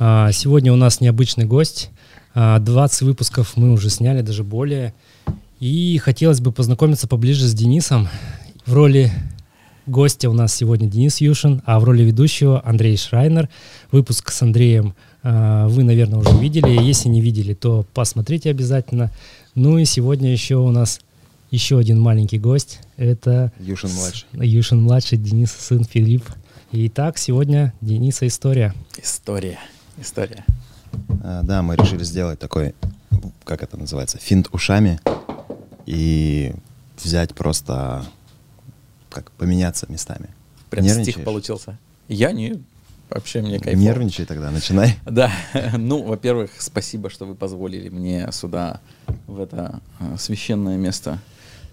А, сегодня у нас необычный гость. 20 а, выпусков мы уже сняли, даже более. И хотелось бы познакомиться поближе с Денисом. В роли гостя у нас сегодня Денис Юшин, а в роли ведущего Андрей Шрайнер. Выпуск с Андреем а, вы, наверное, уже видели. Если не видели, то посмотрите обязательно. Ну и сегодня еще у нас еще один маленький гость. Это Юшин-младший. Юшин-младший, Денис, сын Филипп. Итак, сегодня Дениса история. История история. А, да, мы решили сделать такой, как это называется, финт ушами и взять просто, как поменяться местами. Прям стих получился. Я не, вообще мне кайфово. Нервничай тогда, начинай. Да, ну, во-первых, спасибо, что вы позволили мне сюда, в это а, священное место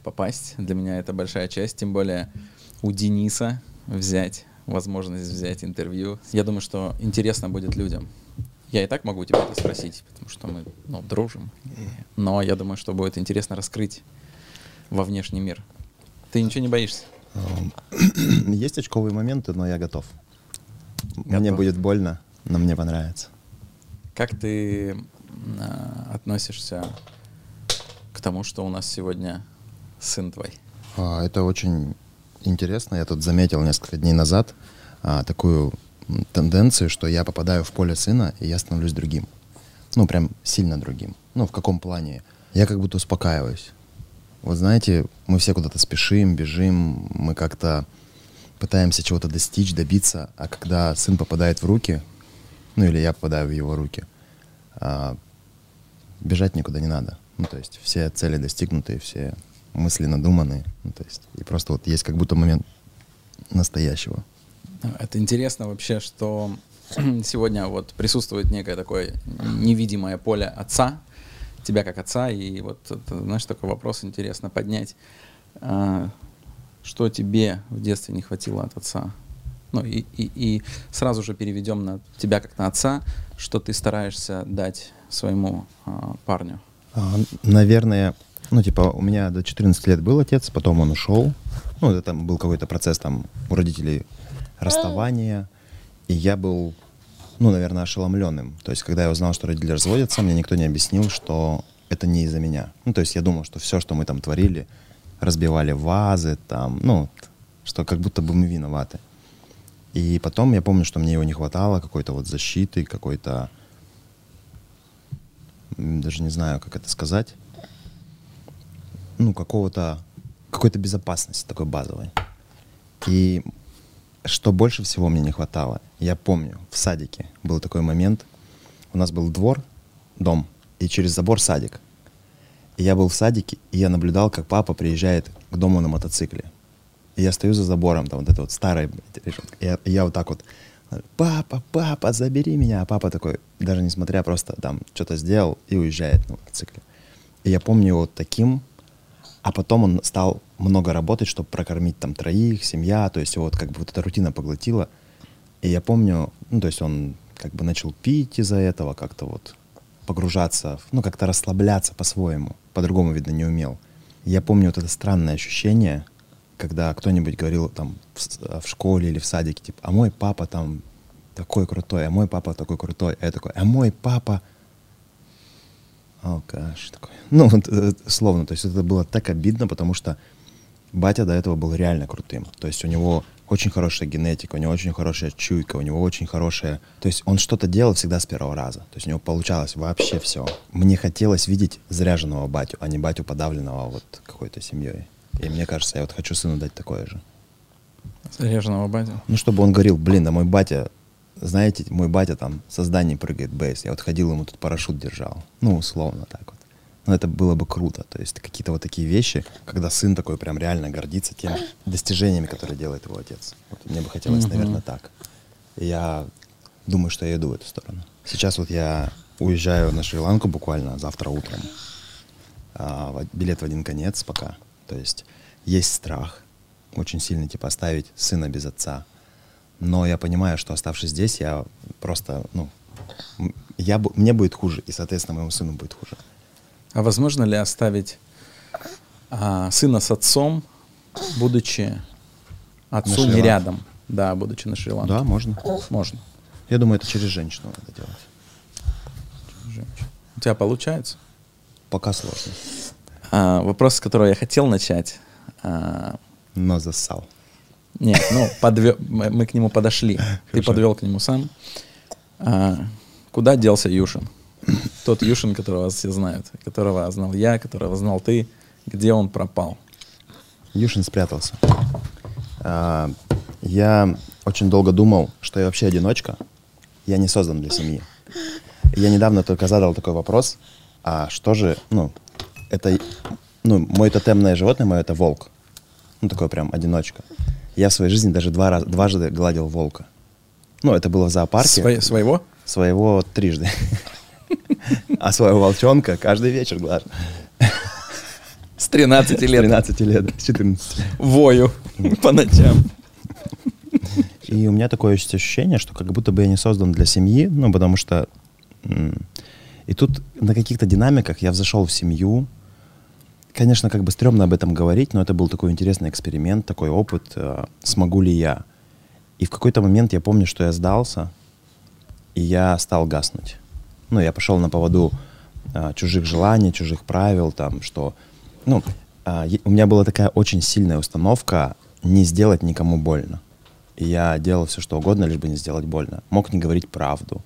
попасть. Для меня это большая часть, тем более у Дениса взять возможность взять интервью. Я думаю, что интересно будет людям. Я и так могу тебя это спросить, потому что мы ну, дружим. Но я думаю, что будет интересно раскрыть во внешний мир. Ты ничего не боишься? Есть очковые моменты, но я готов. готов. Мне будет больно, но мне понравится. Как ты э, относишься к тому, что у нас сегодня сын твой? А, это очень интересно. Я тут заметил несколько дней назад а, такую тенденцию, что я попадаю в поле сына, и я становлюсь другим. Ну, прям сильно другим. Ну, в каком плане? Я как будто успокаиваюсь. Вот знаете, мы все куда-то спешим, бежим, мы как-то пытаемся чего-то достичь, добиться, а когда сын попадает в руки, ну или я попадаю в его руки, а, бежать никуда не надо. Ну, то есть все цели достигнуты, все мысли надуманные. Ну, то есть, и просто вот есть как будто момент настоящего. Это интересно вообще, что сегодня вот присутствует некое такое невидимое поле отца, тебя как отца, и вот, это, знаешь, такой вопрос интересно поднять. А, что тебе в детстве не хватило от отца? Ну и, и, и сразу же переведем на тебя как на отца, что ты стараешься дать своему а, парню. А, наверное, ну, типа, у меня до 14 лет был отец, потом он ушел. Ну, это там был какой-то процесс там у родителей расставания. И я был, ну, наверное, ошеломленным. То есть, когда я узнал, что родители разводятся, мне никто не объяснил, что это не из-за меня. Ну, то есть, я думал, что все, что мы там творили, разбивали вазы, там, ну, что как будто бы мы виноваты. И потом я помню, что мне его не хватало, какой-то вот защиты, какой-то, даже не знаю, как это сказать, ну, какого-то, какой-то безопасности такой базовой. И что больше всего мне не хватало, я помню, в садике был такой момент, у нас был двор, дом, и через забор садик. И я был в садике, и я наблюдал, как папа приезжает к дому на мотоцикле. И я стою за забором, там вот это вот старое, и я, и я вот так вот, папа, папа, забери меня. А папа такой, даже несмотря просто там что-то сделал и уезжает на мотоцикле. И я помню его таким, а потом он стал много работать, чтобы прокормить там троих, семья, то есть вот как бы вот эта рутина поглотила. И я помню, ну то есть он как бы начал пить из-за этого, как-то вот погружаться, ну как-то расслабляться по-своему, по-другому, видно, не умел. Я помню вот это странное ощущение, когда кто-нибудь говорил там в, в школе или в садике, типа, а мой папа там такой крутой, а мой папа такой крутой, а я такой, а мой папа алкаш такой. Ну, вот, э, словно, то есть это было так обидно, потому что батя до этого был реально крутым. То есть у него очень хорошая генетика, у него очень хорошая чуйка, у него очень хорошая... То есть он что-то делал всегда с первого раза. То есть у него получалось вообще все. Мне хотелось видеть заряженного батю, а не батю подавленного вот какой-то семьей. И мне кажется, я вот хочу сыну дать такое же. Заряженного батю? Ну, чтобы он говорил, блин, да мой батя знаете, мой батя там со зданий прыгает бейс. Я вот ходил, ему тут парашют держал. Ну, условно так вот. Но это было бы круто. То есть какие-то вот такие вещи, когда сын такой прям реально гордится теми достижениями, которые делает его отец. Вот мне бы хотелось, mm-hmm. наверное, так. И я думаю, что я иду в эту сторону. Сейчас вот я уезжаю на Шри-Ланку буквально завтра утром. а, билет в один конец пока. То есть есть страх очень сильный, типа оставить сына без отца. Но я понимаю, что оставшись здесь, я просто, ну, я, мне будет хуже, и, соответственно, моему сыну будет хуже. А возможно ли оставить а, сына с отцом, будучи отцу не рядом? Да, будучи на Шри-Ланке. Да, можно. Можно. Я думаю, это через женщину надо делать. Женщина. У тебя получается? Пока сложно. А, вопрос, с которого я хотел начать. а, Но засал. нет, ну, подвё- мы к нему подошли. Ты подвел к нему сам. А, куда делся Юшин? Тот Юшин, которого все знают, которого знал я, которого знал ты. Где он пропал? Юшин спрятался. А, я очень долго думал, что я вообще одиночка. Я не создан для семьи. Я недавно только задал такой вопрос, а что же, ну, это, ну, мой тотемное животное мое это волк. Ну, такой прям одиночка. Я в своей жизни даже два раза, дважды гладил волка. Ну, это было в зоопарке. Свои- своего? Своего трижды. А своего волчонка каждый вечер глажу. С 13 С лет 13 лет, с 14. вою по ночам. И у меня такое есть ощущение, что как будто бы я не создан для семьи, ну, потому что... И тут на каких-то динамиках я взошел в семью. Конечно, как бы стрёмно об этом говорить, но это был такой интересный эксперимент, такой опыт, э, смогу ли я. И в какой-то момент я помню, что я сдался, и я стал гаснуть. Ну, я пошел на поводу а, чужих желаний, чужих правил, там, что... Ну, а, у меня была такая очень сильная установка не сделать никому больно. И я делал все, что угодно, лишь бы не сделать больно. Мог не говорить правду,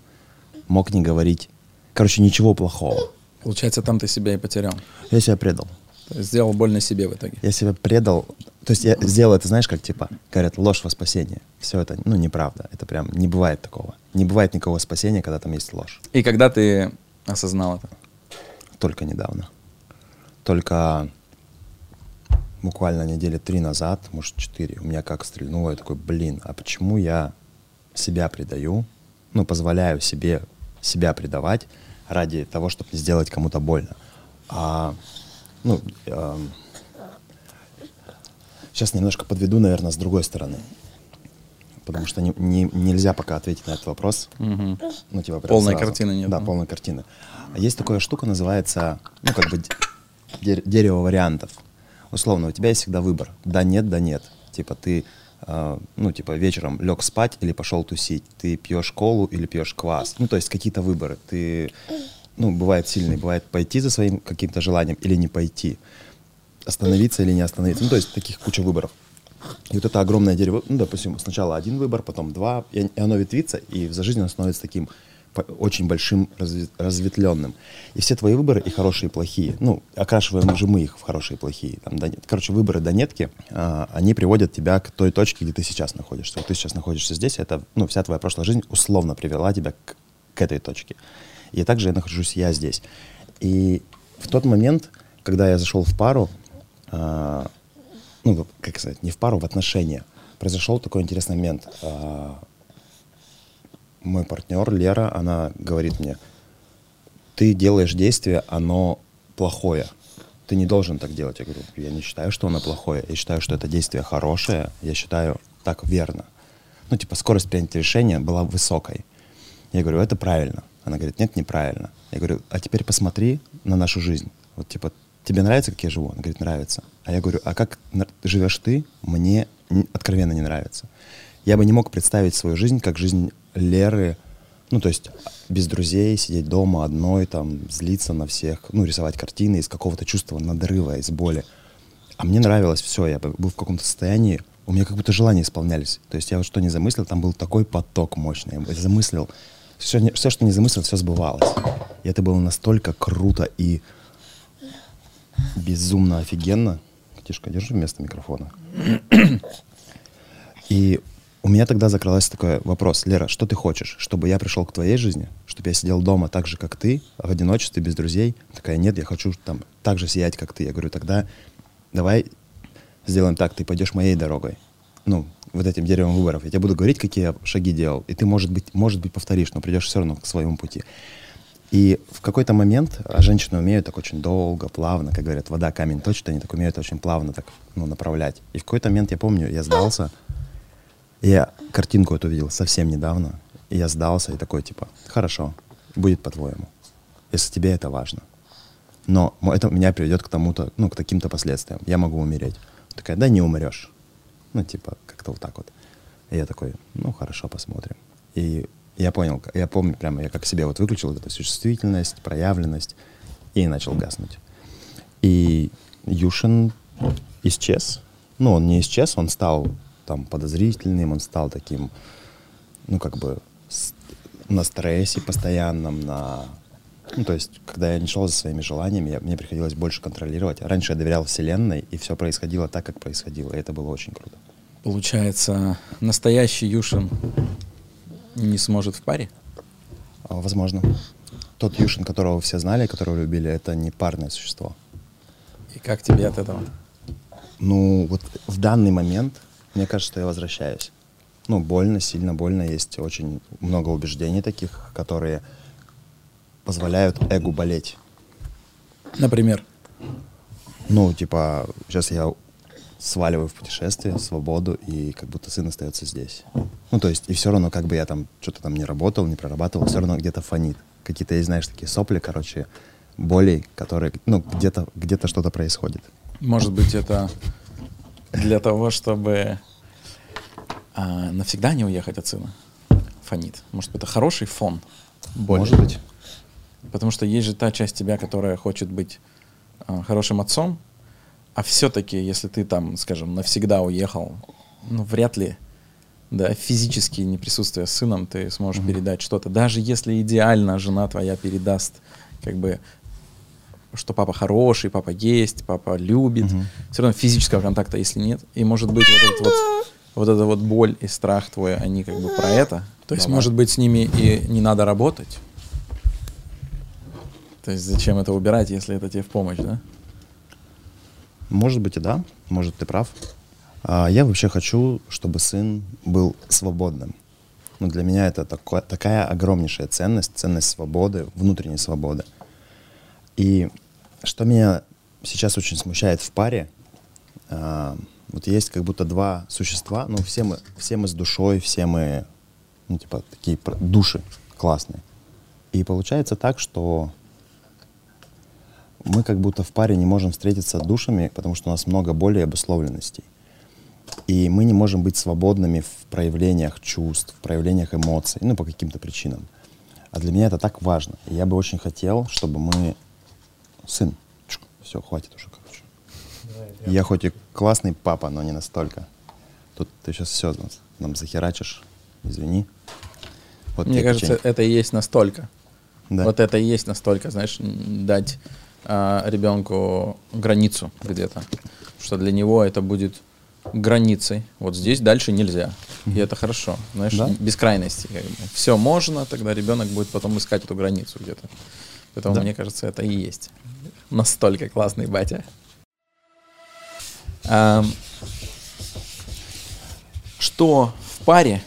мог не говорить... Короче, ничего плохого. Получается, там ты себя и потерял. Я себя предал. Сделал больно себе в итоге. Я себя предал. То есть я сделал это, знаешь, как типа, говорят, ложь во спасение. Все это, ну, неправда. Это прям не бывает такого. Не бывает никакого спасения, когда там есть ложь. И когда ты осознал это? Только недавно. Только буквально недели три назад, может, четыре, у меня как стрельнуло, я такой, блин, а почему я себя предаю, ну, позволяю себе себя предавать ради того, чтобы не сделать кому-то больно. А, ну, эм, сейчас немножко подведу, наверное, с другой стороны. Потому что не- не- нельзя пока ответить на этот вопрос. Мгм. Ну, типа, Полной сразу. картины нет, Да, да? полной картины. А есть такая штука, называется, ну, как бы дерево вариантов. Условно, у тебя есть всегда выбор. Да, нет, да, нет. Типа ты, э, ну, типа вечером лег спать или пошел тусить. Ты пьешь колу или пьешь квас. Ну, то есть какие-то выборы. Ты, ну, бывает сильный, бывает пойти за своим каким-то желанием или не пойти. Остановиться или не остановиться. Ну, то есть таких куча выборов. И вот это огромное дерево, ну, допустим, сначала один выбор, потом два, и оно ветвится, и за жизнь оно становится таким очень большим, разветвленным. И все твои выборы, и хорошие, и плохие, ну, окрашиваем же мы их в хорошие, и плохие. Там, да, нет. Короче, выборы до нетки, а, они приводят тебя к той точке, где ты сейчас находишься. Вот ты сейчас находишься здесь, это, ну, вся твоя прошлая жизнь условно привела тебя к, к этой точке. И также я нахожусь я здесь. И в тот момент, когда я зашел в пару, а, ну, как сказать, не в пару, в отношения, произошел такой интересный момент. А, Мой партнер Лера, она говорит мне, ты делаешь действие, оно плохое. Ты не должен так делать. Я говорю, я не считаю, что оно плохое. Я считаю, что это действие хорошее. Я считаю так верно. Ну, типа, скорость принятия решения была высокой. Я говорю, это правильно. Она говорит, нет, неправильно. Я говорю, а теперь посмотри на нашу жизнь. Вот, типа, тебе нравится, как я живу? Она говорит, нравится. А я говорю, а как живешь ты? Мне откровенно не нравится. Я бы не мог представить свою жизнь как жизнь Леры, ну, то есть без друзей, сидеть дома одной, там, злиться на всех, ну, рисовать картины из какого-то чувства надрыва, из боли. А мне нравилось все, я был в каком-то состоянии, у меня как будто желания исполнялись. То есть я вот что не замыслил, там был такой поток мощный. Я замыслил, все, все что не замыслил, все сбывалось. И это было настолько круто и безумно офигенно. Тишка, держи вместо микрофона. И у меня тогда закралась такой вопрос. Лера, что ты хочешь? Чтобы я пришел к твоей жизни? Чтобы я сидел дома так же, как ты, в одиночестве, без друзей? Такая, нет, я хочу там так же сиять, как ты. Я говорю, тогда давай сделаем так, ты пойдешь моей дорогой. Ну, вот этим деревом выборов. Я тебе буду говорить, какие я шаги делал, и ты, может быть, может быть, повторишь, но придешь все равно к своему пути. И в какой-то момент, а женщины умеют так очень долго, плавно, как говорят, вода камень точит, они так умеют очень плавно так, ну, направлять. И в какой-то момент, я помню, я сдался, я картинку эту видел совсем недавно, и я сдался и такой, типа, хорошо, будет по-твоему, если тебе это важно. Но это меня приведет к тому-то, ну, к таким-то последствиям. Я могу умереть. Такая, да не умрешь. Ну, типа, как-то вот так вот. И я такой, ну, хорошо, посмотрим. И я понял, я помню прямо, я как себе вот выключил вот эту чувствительность, проявленность и начал гаснуть. И Юшин исчез. Ну, он не исчез, он стал там подозрительным, он стал таким, ну, как бы на стрессе постоянном, на... Ну, то есть, когда я не шел за своими желаниями, я, мне приходилось больше контролировать. Раньше я доверял Вселенной, и все происходило так, как происходило, и это было очень круто. Получается, настоящий Юшин не сможет в паре? А, возможно. Тот Юшин, которого все знали, которого любили, это не парное существо. И как тебе от этого? Ну, вот в данный момент, мне кажется, что я возвращаюсь. Ну, больно, сильно больно. Есть очень много убеждений таких, которые позволяют эгу болеть. Например? Ну, типа, сейчас я сваливаю в путешествие, свободу, и как будто сын остается здесь. Ну, то есть, и все равно, как бы я там что-то там не работал, не прорабатывал, все равно где-то фонит. Какие-то, есть, знаешь, такие сопли, короче, болей, которые, ну, где-то где что-то происходит. Может быть, это для того, чтобы а, навсегда не уехать от сына? Фонит. Может, это хороший фон? Боли. Может быть. Потому что есть же та часть тебя, которая хочет быть а, хорошим отцом, а все-таки, если ты там, скажем, навсегда уехал, ну, вряд ли, да, физически не присутствуя с сыном, ты сможешь mm-hmm. передать что-то. Даже если идеально жена твоя передаст, как бы, что папа хороший, папа есть, папа любит, mm-hmm. все равно физического контакта, если нет. И может быть вот этот вот, вот эта вот боль и страх твой, они как бы про это. То есть, Давай. может быть, с ними и не надо работать. То есть зачем это убирать, если это тебе в помощь, да? Может быть и да, может ты прав. А я вообще хочу, чтобы сын был свободным. Ну, для меня это такое, такая огромнейшая ценность, ценность свободы, внутренней свободы. И что меня сейчас очень смущает в паре, а, вот есть как будто два существа, ну, все мы, все мы с душой, все мы, ну, типа, такие души классные. И получается так, что мы как будто в паре не можем встретиться душами, потому что у нас много боли и обусловленностей. И мы не можем быть свободными в проявлениях чувств, в проявлениях эмоций, ну, по каким-то причинам. А для меня это так важно. И я бы очень хотел, чтобы мы... Сын, все, хватит уже, короче. Давай, я хоть и классный папа, но не настолько. Тут ты сейчас все нам захерачишь. Извини. Вот Мне кажется, печенье. это и есть настолько. Да? Вот это и есть настолько, знаешь, дать э, ребенку границу где-то, что для него это будет границей. Вот здесь дальше нельзя. И это хорошо. Знаешь, да? без крайности. Как бы. Все можно, тогда ребенок будет потом искать эту границу где-то. Поэтому, да. мне кажется, это и есть. Настолько классный батя. А, что в паре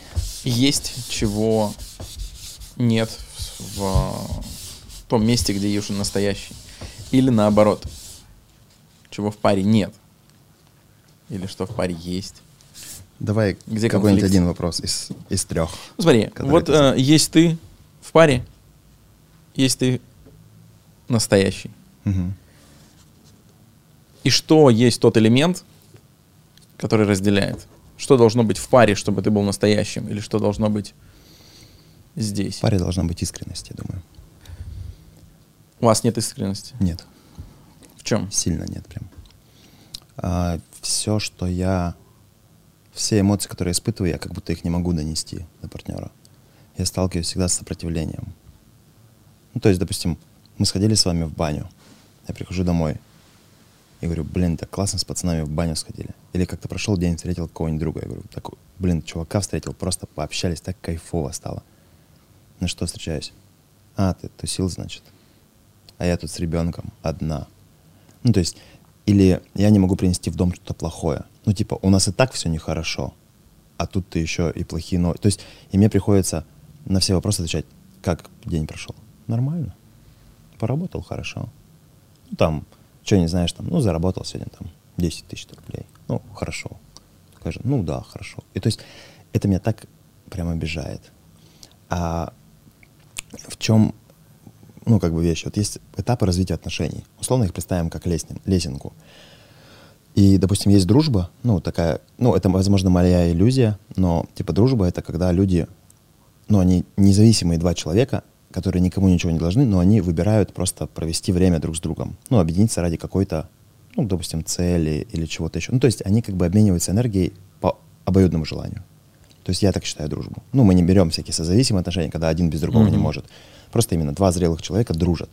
есть, чего нет в том месте, где Юшин настоящий? Или наоборот, чего в паре нет. Или что в паре есть. Давай Где какой-нибудь один вопрос из, из трех. Ну, смотри, вот э, есть ты в паре, есть ты настоящий. Угу. И что есть тот элемент, который разделяет? Что должно быть в паре, чтобы ты был настоящим? Или что должно быть здесь? В паре должна быть искренность, я думаю. У вас нет искренности? Нет. В чем? Сильно нет прям. А, все, что я... Все эмоции, которые испытываю, я как будто их не могу донести до партнера. Я сталкиваюсь всегда с сопротивлением. Ну, то есть, допустим, мы сходили с вами в баню. Я прихожу домой и говорю, блин, так классно с пацанами в баню сходили. Или как-то прошел день, встретил кого-нибудь друга. Я говорю, так, блин, чувака встретил, просто пообщались, так кайфово стало. На что встречаюсь? А, ты тусил, значит а я тут с ребенком одна. Ну, то есть, или я не могу принести в дом что-то плохое. Ну, типа, у нас и так все нехорошо, а тут ты еще и плохие новости. То есть, и мне приходится на все вопросы отвечать, как день прошел. Нормально. поработал хорошо. Ну, там, что не знаешь, там, ну, заработал сегодня там 10 тысяч рублей. Ну, хорошо. Скажет, ну да, хорошо. И то есть это меня так прям обижает. А в чем, ну, как бы вещь? Вот есть этапы развития отношений. Условно их представим как лесен, лесенку. И, допустим, есть дружба, ну, такая, ну, это, возможно, моя иллюзия, но, типа, дружба — это когда люди, ну, они независимые два человека, которые никому ничего не должны, но они выбирают просто провести время друг с другом, ну, объединиться ради какой-то, ну, допустим, цели или чего-то еще. Ну, то есть они как бы обмениваются энергией по обоюдному желанию. То есть я так считаю дружбу. Ну, мы не берем всякие созависимые отношения, когда один без другого mm-hmm. не может. Просто именно два зрелых человека дружат.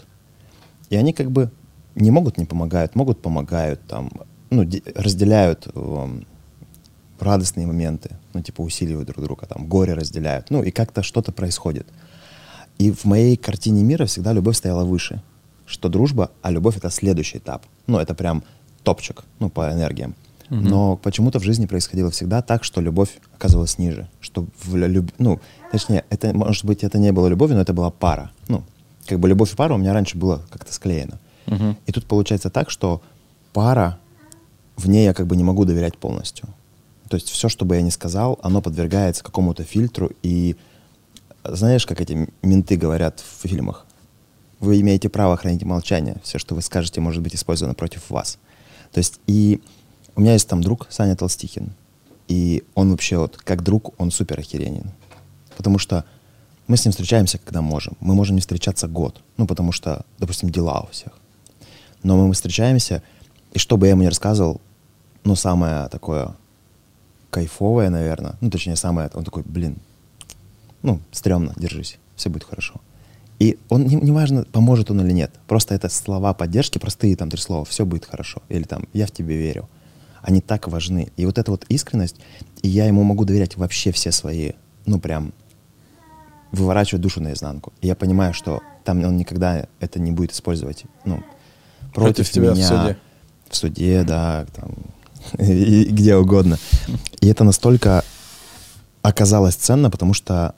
И они как бы не могут не помогают, могут помогают, там, ну, разделяют э, радостные моменты, ну, типа усиливают друг друга, там, горе разделяют, ну, и как-то что-то происходит. И в моей картине мира всегда любовь стояла выше, что дружба, а любовь — это следующий этап. Ну, это прям топчик, ну, по энергиям. Угу. Но почему-то в жизни происходило всегда так, что любовь оказывалась ниже, что в люб... ну, точнее, это, может быть, это не было любовью, но это была пара. Ну, как бы любовь и пара у меня раньше было как-то склеено. Угу. И тут получается так, что пара в ней я как бы не могу доверять полностью. То есть все, что бы я ни сказал, оно подвергается какому-то фильтру. И знаешь, как эти менты говорят в фильмах? Вы имеете право хранить молчание. Все, что вы скажете, может быть использовано против вас. То есть и у меня есть там друг Саня Толстихин. И он вообще вот, как друг, он супер охеренен. Потому что мы с ним встречаемся, когда можем. Мы можем не встречаться год. Ну, потому что, допустим, дела у всех. Но мы встречаемся, и что бы я ему ни рассказывал, ну, самое такое кайфовое, наверное, ну, точнее, самое, он такой, блин, ну, стрёмно, держись, все будет хорошо. И он, неважно, не поможет он или нет, просто это слова поддержки, простые там три слова, все будет хорошо, или там, я в тебе верю. Они так важны. И вот эта вот искренность, и я ему могу доверять вообще все свои, ну, прям, выворачивать душу наизнанку. И я понимаю, что там он никогда это не будет использовать, ну, против, против тебя меня. в суде. В суде, да, там, и где угодно. И это настолько оказалось ценно, потому что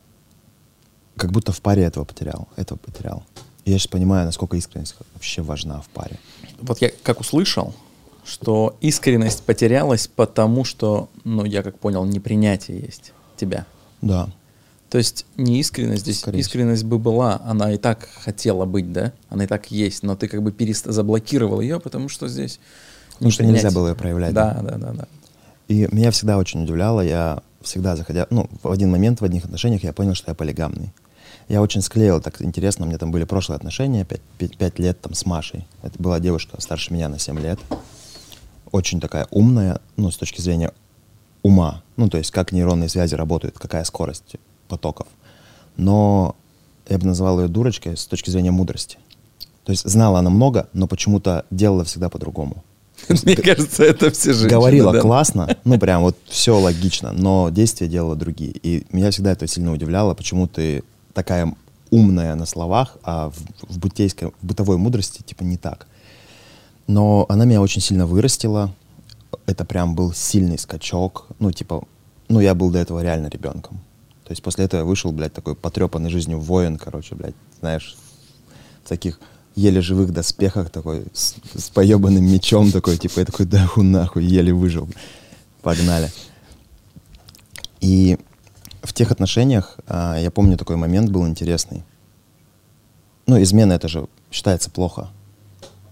как будто в паре этого потерял, этого потерял. И я сейчас понимаю, насколько искренность вообще важна в паре. Вот я как услышал, что искренность потерялась, потому что, ну, я как понял, непринятие есть тебя. Да. То есть не искренность, здесь Скорее искренность бы была, она и так хотела быть, да? Она и так есть, но ты как бы перест... заблокировал ее, потому что здесь Потому что нельзя было ее проявлять. Да, да, да, да. И меня всегда очень удивляло, я всегда заходя, ну, в один момент в одних отношениях я понял, что я полигамный. Я очень склеил, так интересно, у меня там были прошлые отношения, пять 5, 5 лет там с Машей. Это была девушка старше меня на 7 лет. Очень такая умная, ну, с точки зрения ума. Ну, то есть, как нейронные связи работают, какая скорость потоков. Но я бы назвал ее дурочкой с точки зрения мудрости. То есть знала она много, но почему-то делала всегда по-другому. Мне кажется, это все же. Говорила да? классно, ну прям вот все логично, но действия делала другие. И меня всегда это сильно удивляло, почему ты такая умная на словах, а в, в, бытейской, в бытовой мудрости типа не так. Но она меня очень сильно вырастила. Это прям был сильный скачок. Ну, типа, ну, я был до этого реально ребенком. То есть после этого я вышел, блядь, такой потрепанный жизнью воин, короче, блядь, знаешь, в таких еле живых доспехах такой, с, с поебанным мечом такой, типа, я такой, да ху нахуй, еле выжил. Погнали. И в тех отношениях, а, я помню, такой момент был интересный. Ну, измена это же считается плохо.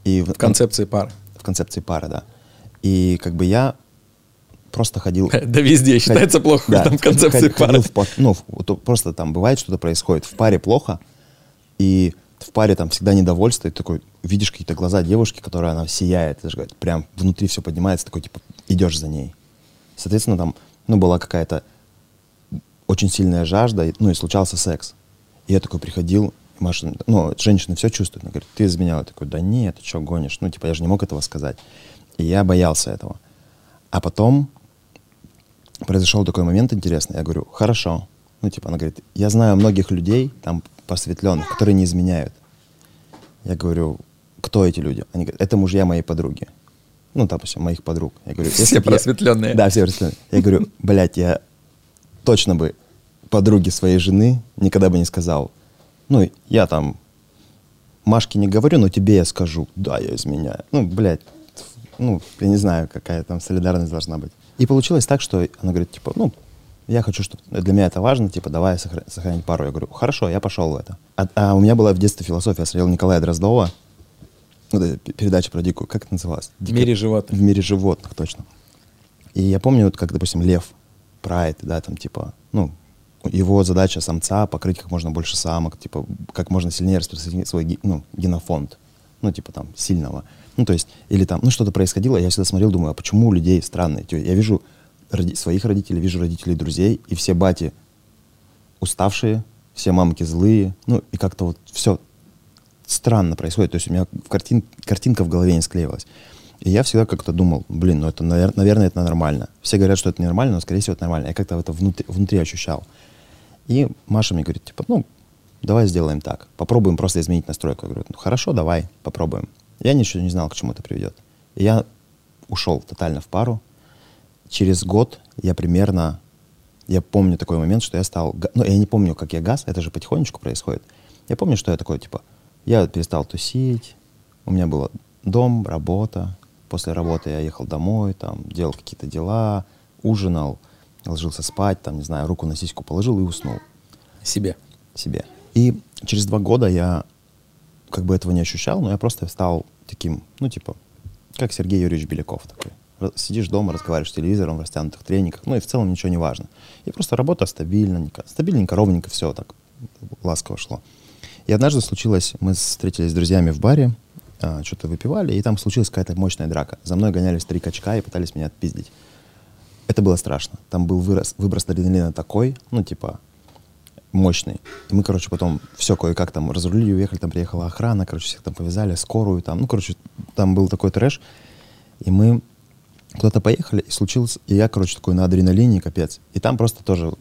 И в, в концепции пары. В концепции пары, да. И как бы я просто ходил... Да везде считается плохо, да, там в концепции пары. В, ну, просто там бывает что-то происходит. В паре плохо, и в паре там всегда недовольство, и такой, видишь какие-то глаза девушки, которая она сияет, прям внутри все поднимается, такой, типа, идешь за ней. Соответственно, там, ну, была какая-то очень сильная жажда, ну, и случался секс. И я такой приходил, Маша, ну, женщина все чувствует, она говорит, ты изменяла. Я такой, да нет, ты что, гонишь? Ну, типа, я же не мог этого сказать. И я боялся этого. А потом произошел такой момент интересный. Я говорю, хорошо. Ну, типа, она говорит, я знаю многих людей, там, просветленных, которые не изменяют. Я говорю, кто эти люди? Они говорят, это мужья моей подруги. Ну, допустим, моих подруг. Я говорю, все просветленные. Я, да, все просветленные. Я говорю, блядь, я точно бы подруге своей жены никогда бы не сказал. Ну, я там Машке не говорю, но тебе я скажу. Да, я изменяю. Ну, блядь, ну, я не знаю, какая там солидарность должна быть. И получилось так, что она говорит, типа, ну, я хочу, чтобы для меня это важно, типа, давай сохра- сохранить пару. Я говорю, хорошо, я пошел в это. А, а у меня была в детстве философия, я смотрел Николая Дроздова, вот эта п- передача про дикую, как это называлось? В мире животных. В мире животных, точно. И я помню, вот как, допустим, лев, прайд, да, там, типа, ну, его задача самца покрыть как можно больше самок, типа, как можно сильнее распространить свой ну, генофонд, ну, типа, там, сильного. Ну, то есть, или там, ну, что-то происходило, я всегда смотрел, думаю, а почему у людей странные? Я вижу роди- своих родителей, вижу родителей друзей, и все бати уставшие, все мамки злые, ну, и как-то вот все странно происходит. То есть у меня в картин, картинка в голове не склеивалась. И я всегда как-то думал, блин, ну это, навер- наверное, это нормально. Все говорят, что это ненормально, но, скорее всего, это нормально. Я как-то это внутри, внутри ощущал. И Маша мне говорит, типа, ну, давай сделаем так. Попробуем просто изменить настройку. Я говорю, ну, хорошо, давай, попробуем. Я ничего не знал, к чему это приведет. И я ушел тотально в пару. Через год я примерно, я помню такой момент, что я стал, ну, я не помню, как я газ, это же потихонечку происходит. Я помню, что я такой, типа, я перестал тусить, у меня был дом, работа. После работы я ехал домой, там, делал какие-то дела, ужинал, ложился спать, там, не знаю, руку на сиську положил и уснул Себе. себе. И через два года я как бы этого не ощущал, но я просто стал таким, ну, типа, как Сергей Юрьевич Беляков такой. Сидишь дома, разговариваешь с телевизором в растянутых трениках, ну и в целом ничего не важно. И просто работа стабильненько, стабильненько, ровненько, все так ласково шло. И однажды случилось, мы встретились с друзьями в баре, а, что-то выпивали, и там случилась какая-то мощная драка. За мной гонялись три качка и пытались меня отпиздить. Это было страшно. Там был вырос, выброс адреналина такой, ну, типа, мощный. И мы, короче, потом все кое-как там разрулили, уехали, там приехала охрана, короче, всех там повязали, скорую там, ну, короче, там был такой трэш. И мы куда-то поехали, и случилось, и я, короче, такой на адреналине, капец. И там просто тоже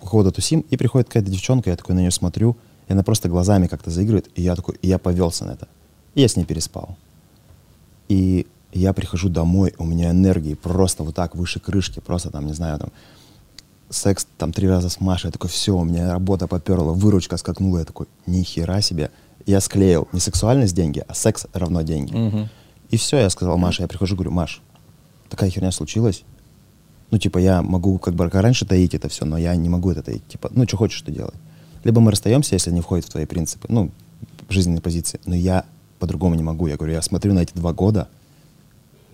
у кого-то тусим, и приходит какая-то девчонка, я такой на нее смотрю, и она просто глазами как-то заигрывает, и я такой, и я повелся на это. И я с ней переспал. И я прихожу домой, у меня энергии просто вот так выше крышки, просто там, не знаю, там, секс там три раза с Машей, я такой, все, у меня работа поперла, выручка скакнула, я такой, ни хера себе. Я склеил не сексуальность деньги, а секс равно деньги. Мгм. И все, я сказал Маше, я прихожу, говорю, Маш, такая херня случилась. Ну, типа, я могу как бы раньше таить это все, но я не могу это таить. Типа, ну, что хочешь, что делай. Либо мы расстаемся, если не входит в твои принципы, ну, жизненные позиции. Но я по-другому не могу. Я говорю, я смотрю на эти два года,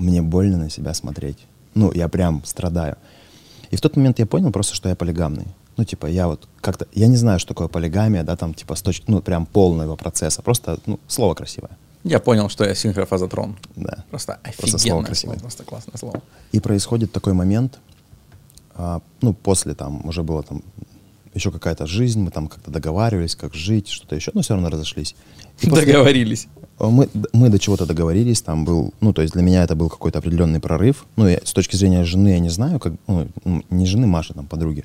мне больно на себя смотреть. Ну, я прям страдаю. И в тот момент я понял просто, что я полигамный. Ну, типа, я вот как-то, я не знаю, что такое полигамия, да, там, типа, с точки, ну, прям полного процесса. Просто, ну, слово красивое. Я понял, что я синхрофазотрон. Да. Просто Просто офигенное слово слово, красивое. просто классное слово. И происходит такой момент, а, ну, после там уже было там еще какая-то жизнь, мы там как-то договаривались, как жить, что-то еще, но все равно разошлись. И после- Договорились. А Мы, мы до чего-то договорились, там был, ну, то есть для меня это был какой-то определенный прорыв. Ну, я, с точки зрения жены я не знаю, как, ну, не жены Маши, там, подруги,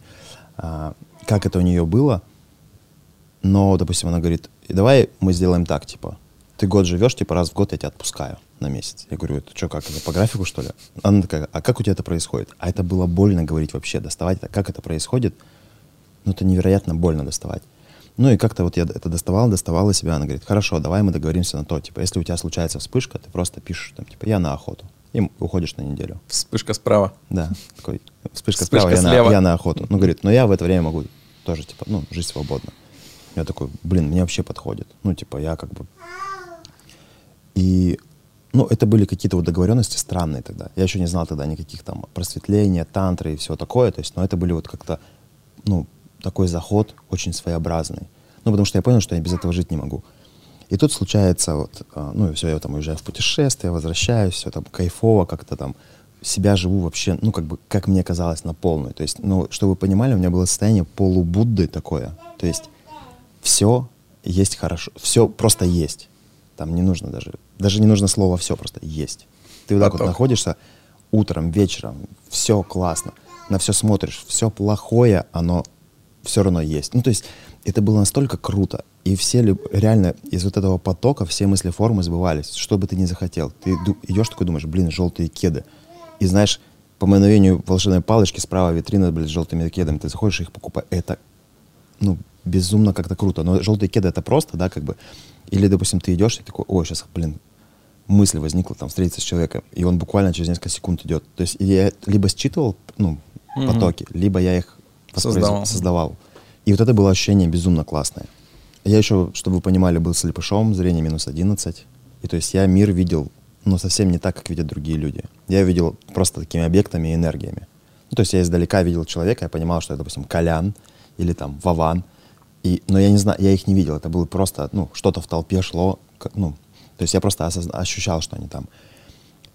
а, как это у нее было. Но, допустим, она говорит, давай мы сделаем так, типа, ты год живешь, типа, раз в год я тебя отпускаю на месяц. Я говорю, это что, как, это по графику, что ли? Она такая, а как у тебя это происходит? А это было больно говорить вообще, доставать это, как это происходит. Ну, это невероятно больно доставать. Ну, и как-то вот я это доставал, доставала себя. Она говорит, хорошо, давай мы договоримся на то. Типа, если у тебя случается вспышка, ты просто пишешь, там, типа, я на охоту. И уходишь на неделю. Вспышка справа. Да, такой, вспышка, Вспышка справа, я на, я на охоту. Ну, говорит, но я в это время могу тоже, типа, ну, жить свободно. Я такой, блин, мне вообще подходит. Ну, типа, я как бы... И, ну, это были какие-то вот договоренности странные тогда. Я еще не знал тогда никаких там просветления, тантры и всего такое. То есть, но это были вот как-то, ну, такой заход очень своеобразный. Ну, потому что я понял, что я без этого жить не могу. И тут случается вот, а, ну, и все, я там уезжаю в путешествие, возвращаюсь, все там кайфово, как-то там себя живу вообще, ну, как бы, как мне казалось, на полную. То есть, ну, чтобы вы понимали, у меня было состояние полубудды такое. То есть, все есть хорошо, все просто есть. Там не нужно даже, даже не нужно слово все, просто есть. Ты вот так вот находишься утром, вечером, все классно, на все смотришь, все плохое, оно все равно есть. Ну, то есть это было настолько круто. И все ли- реально из вот этого потока все мысли формы сбывались. Что бы ты ни захотел. Ты идешь такой, думаешь, блин, желтые кеды. И знаешь, по мановению волшебной палочки справа витрина, блин, с желтыми кедами. Ты заходишь и их покупаешь. Это ну, безумно как-то круто. Но желтые кеды это просто, да, как бы. Или, допустим, ты идешь и такой, ой, сейчас, блин, мысль возникла там встретиться с человеком, и он буквально через несколько секунд идет. То есть я либо считывал, ну, Мгм. потоки, либо я их Создавал. создавал. И вот это было ощущение безумно классное. Я еще, чтобы вы понимали, был слепышом, зрение минус 11. И то есть я мир видел, ну, совсем не так, как видят другие люди. Я видел просто такими объектами и энергиями. Ну, то есть я издалека видел человека, я понимал, что это, допустим, Колян или там Вован. И, но я не знаю, я их не видел. Это было просто, ну, что-то в толпе шло, ну, то есть я просто ощущал, что они там.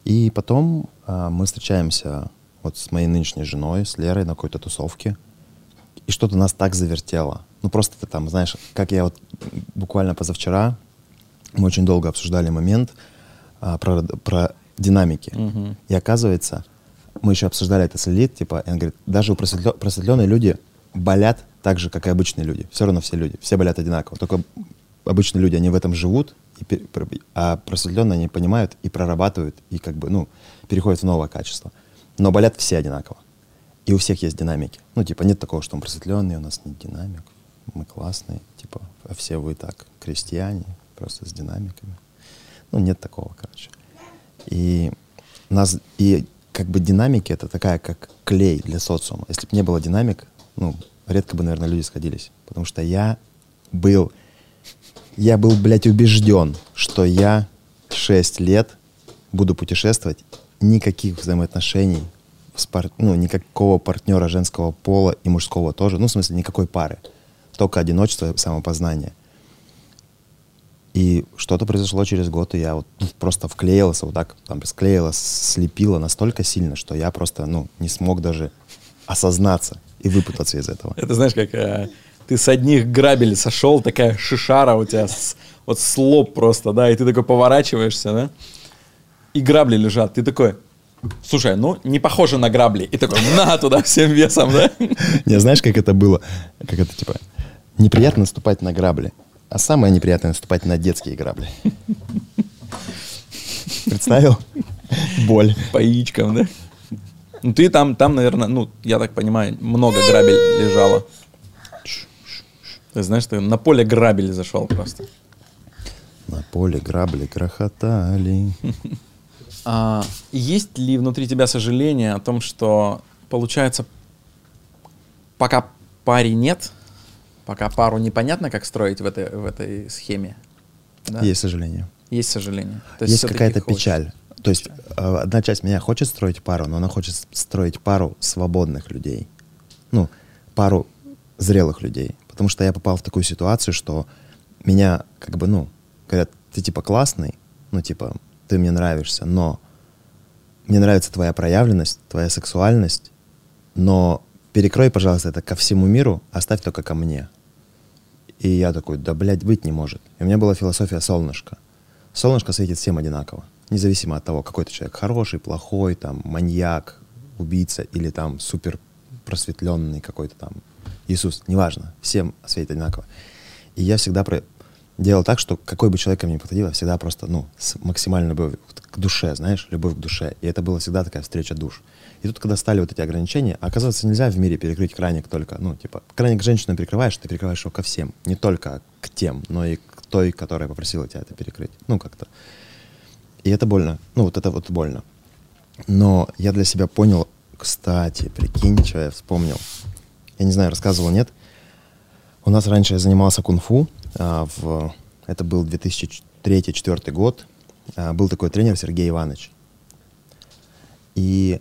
И потом а, мы встречаемся вот с моей нынешней женой, с Лерой на какой-то тусовке. И что-то нас так завертело. Ну просто ты там, знаешь, как я вот буквально позавчера, мы очень долго обсуждали момент а, про, про динамики. Мгм. И оказывается, мы еще обсуждали это с Лилит, типа, и он говорит, даже у просветлё- просветленные люди болят так же, как и обычные люди. Все равно все люди, все болят одинаково. Только обычные люди, они в этом живут, и а просветленные они понимают и прорабатывают, и как бы, ну, переходят в новое качество. Но болят все одинаково. И у всех есть динамики. Ну, типа, нет такого, что мы просветленные, у нас нет динамик, мы классные, типа, а все вы так, крестьяне, просто с динамиками. Ну, нет такого, короче. И нас, и как бы динамики это такая, как клей для социума. Если бы не было динамик, ну, редко бы, наверное, люди сходились. Потому что я был, я был, блядь, убежден, что я 6 лет буду путешествовать, никаких взаимоотношений, с ну, никакого партнера женского пола и мужского тоже, ну, в смысле, никакой пары. Только одиночество и самопознание. И что-то произошло через год, и я вот ну, просто вклеился, вот так там склеила, слепила настолько сильно, что я просто, ну, не смог даже осознаться и выпутаться из этого. Это знаешь, как э, ты с одних грабель сошел, такая шишара у тебя, с- вот с лоб просто, да, и ты такой поворачиваешься, да, и грабли лежат, ты такой, слушай, ну, не похоже на грабли, и такой, на туда всем весом, да, Не, знаешь, как это было? Как это, типа, неприятно наступать на грабли, а самое неприятное наступать на детские грабли. Представил? Боль. по яичкам, да. Ну, ты там, там, наверное, ну, я так понимаю, много грабель лежало. Ты знаешь, ты на поле грабель зашел просто. На поле грабли грохотали. А есть ли внутри тебя сожаление о том, что получается, пока паре нет, пока пару непонятно, как строить в этой, в этой схеме? да? Есть сожаление. Есть сожаление. То Есть всё-таки какая-то печаль. То есть э, одна часть меня хочет строить пару, но она хочет строить пару свободных людей. Ну, пару зрелых людей. Потому что я попал в такую ситуацию, что меня как бы, ну, говорят, ты типа классный, ну, типа, ты мне нравишься, но мне нравится твоя проявленность, твоя сексуальность, но перекрой, пожалуйста, это ко всему миру, оставь только ко мне. И я такой, да, блядь, быть не может. И у меня была философия солнышко. Солнышко светит всем одинаково, независимо от того, какой ты человек, хороший, плохой, там, маньяк, убийца или там супер просветленный какой-то там Иисус, неважно, всем светит одинаково. И я всегда про- делал так, что какой бы человек ко мне подходил, я всегда просто, ну, с максимальной любовью к душе, знаешь, любовь к душе. И это была всегда такая встреча душ. И тут, когда стали вот эти ограничения, оказывается, нельзя в мире перекрыть краник только, ну, типа, краник женщину перекрываешь, ты перекрываешь его ко всем. Не только к тем, но и к той, которая попросила тебя это перекрыть. Ну, как-то. И это больно. Ну, вот это вот больно. Но я для себя понял, кстати, прикинь, что я вспомнил. Я не знаю, рассказывал, нет. У нас раньше я занимался кунг-фу. А, в, это был 2003-2004 год. А, был такой тренер Сергей Иванович. И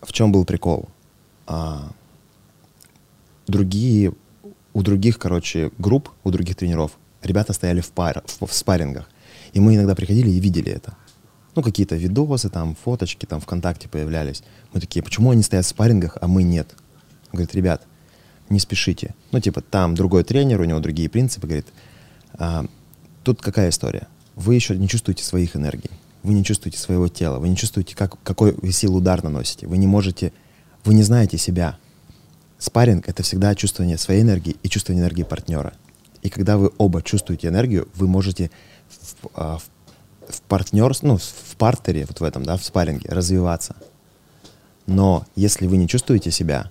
в чем был прикол? А, другие, у других, короче, групп, у других тренеров, ребята стояли в, пар, в, в спаррингах. И мы иногда приходили и видели это. Ну, какие-то видосы, там, фоточки, там, ВКонтакте появлялись. Мы такие, почему они стоят в спаррингах, а мы нет? Он говорит, ребят, не спешите. Ну, типа, там другой тренер, у него другие принципы. Говорит, «А, тут какая история? Вы еще не чувствуете своих энергий. Вы не чувствуете своего тела. Вы не чувствуете, как, какой силу удар наносите. Вы не можете, вы не знаете себя. Спарринг — это всегда чувствование своей энергии и чувствование энергии партнера. И когда вы оба чувствуете энергию, вы можете в, а, в, в партнерстве, ну, в партере, вот в этом, да, в спарринге развиваться. Но если вы не чувствуете себя,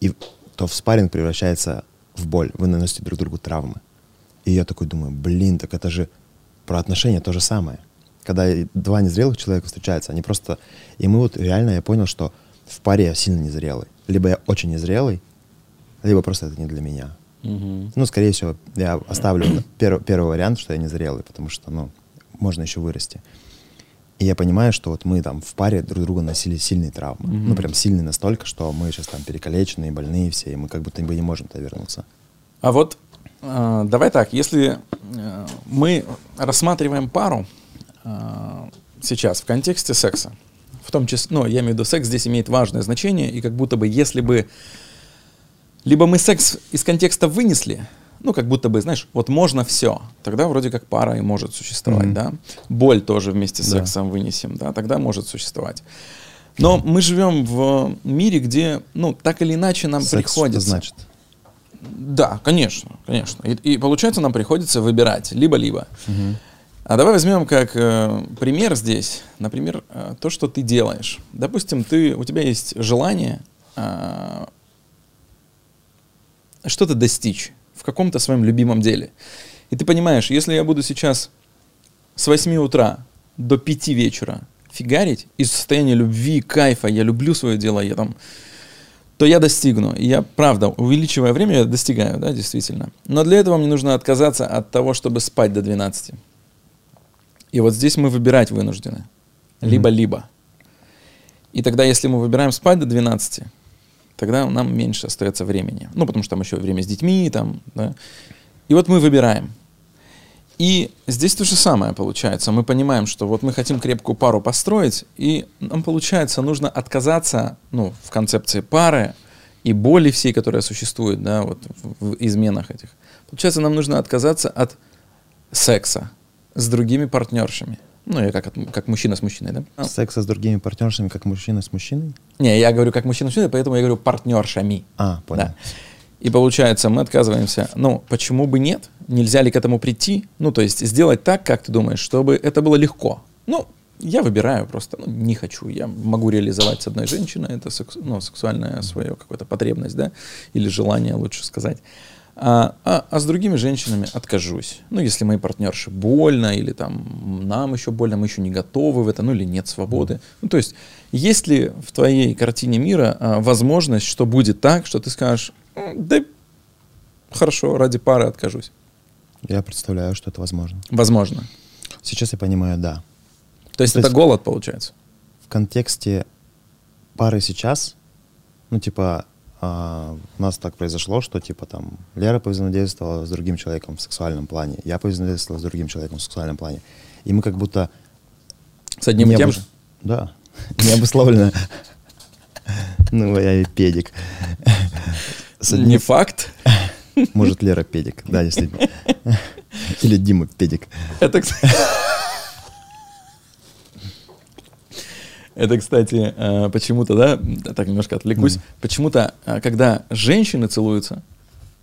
и, то в спарринг превращается в боль, вы наносите друг другу травмы. И я такой думаю, блин, так это же про отношения то же самое. Когда два незрелых человека встречаются, они просто... И мы вот реально, я понял, что в паре я сильно незрелый. Либо я очень незрелый, либо просто это не для меня. Мгм. Ну, скорее всего, я оставлю пер- первый вариант, что я незрелый, потому что, ну, можно еще вырасти. И я понимаю, что вот мы там в паре друг друга носили сильные травмы. Мгм. Ну, прям сильные настолько, что мы сейчас там перекалеченные, больные все, и мы как будто бы не можем туда вернуться. А вот э, давай так, если э, мы рассматриваем пару э, сейчас в контексте секса, в том числе, ну, я имею в виду, секс здесь имеет важное значение, и как будто бы, если бы либо мы секс из контекста вынесли, ну, как будто бы, знаешь, вот можно все, тогда вроде как пара и может существовать, Мгм. да. Боль тоже вместе с Да. сексом вынесем, да, тогда может существовать. Но мы живем в мире, где, ну, так или иначе нам Секс что приходится... значит? Да, конечно, конечно. И, и получается, нам приходится выбирать либо-либо. А давай возьмем как э, пример здесь, например, э, то, что ты делаешь. Допустим, ты, у тебя есть желание э, что-то достичь в каком-то своем любимом деле. И ты понимаешь, если я буду сейчас с 8 утра до 5 вечера фигарить из состояния любви, кайфа, я люблю свое дело, я там то я достигну. И я, правда, увеличивая время, я достигаю, да, действительно. Но для этого мне нужно отказаться от того, чтобы спать до 12. И вот здесь мы выбирать вынуждены. Либо-либо. И тогда, если мы выбираем спать до 12, тогда нам меньше остается времени. Ну, потому что там еще время с детьми, там, да. И вот мы выбираем. И здесь то же самое получается. Мы понимаем, что вот мы хотим крепкую пару построить, и нам получается нужно отказаться, ну, в концепции пары и боли всей, которая существует, да, вот в, в изменах этих. Получается, нам нужно отказаться от секса с другими партнершами. Ну, я как, как мужчина с мужчиной, да? Секса с другими партнершами, как мужчина с мужчиной? Не, я говорю как мужчина с мужчиной, поэтому я говорю партнершами. А, понял. Да. И получается, мы отказываемся. Ну, почему бы нет? Нельзя ли к этому прийти? Ну, то есть сделать так, как ты думаешь, чтобы это было легко. Ну, я выбираю просто, ну, не хочу. Я могу реализовать с одной женщиной, это сексу- ну, сексуальная свою какую-то потребность, да, или желание, лучше сказать. А, а- а с другими женщинами откажусь. Ну, если мои партнерши больно, или там нам еще больно, мы еще не готовы в это, ну, или нет свободы. Ну, то есть, есть ли в твоей картине мира а, возможность, что будет так, что ты скажешь, «М, да хорошо, ради пары откажусь? Я представляю, что это возможно. Возможно. Сейчас я понимаю, да. То есть То это есть- голод получается. В контексте пары сейчас, ну, типа, а, у нас так произошло, что, типа, там, Лера повзаимодействовала с другим человеком в сексуальном плане, я повзаимодействовал с другим человеком в сексуальном плане. И мы как будто... С одним и тем же. Да. Не обусловлено. Ну, я и педик. Не факт. Может, Лера педик, да, действительно. Или Дима педик. Это, кстати... Это, кстати, э, почему-то, да, так немножко отвлекусь, почему-то, э, когда женщины целуются,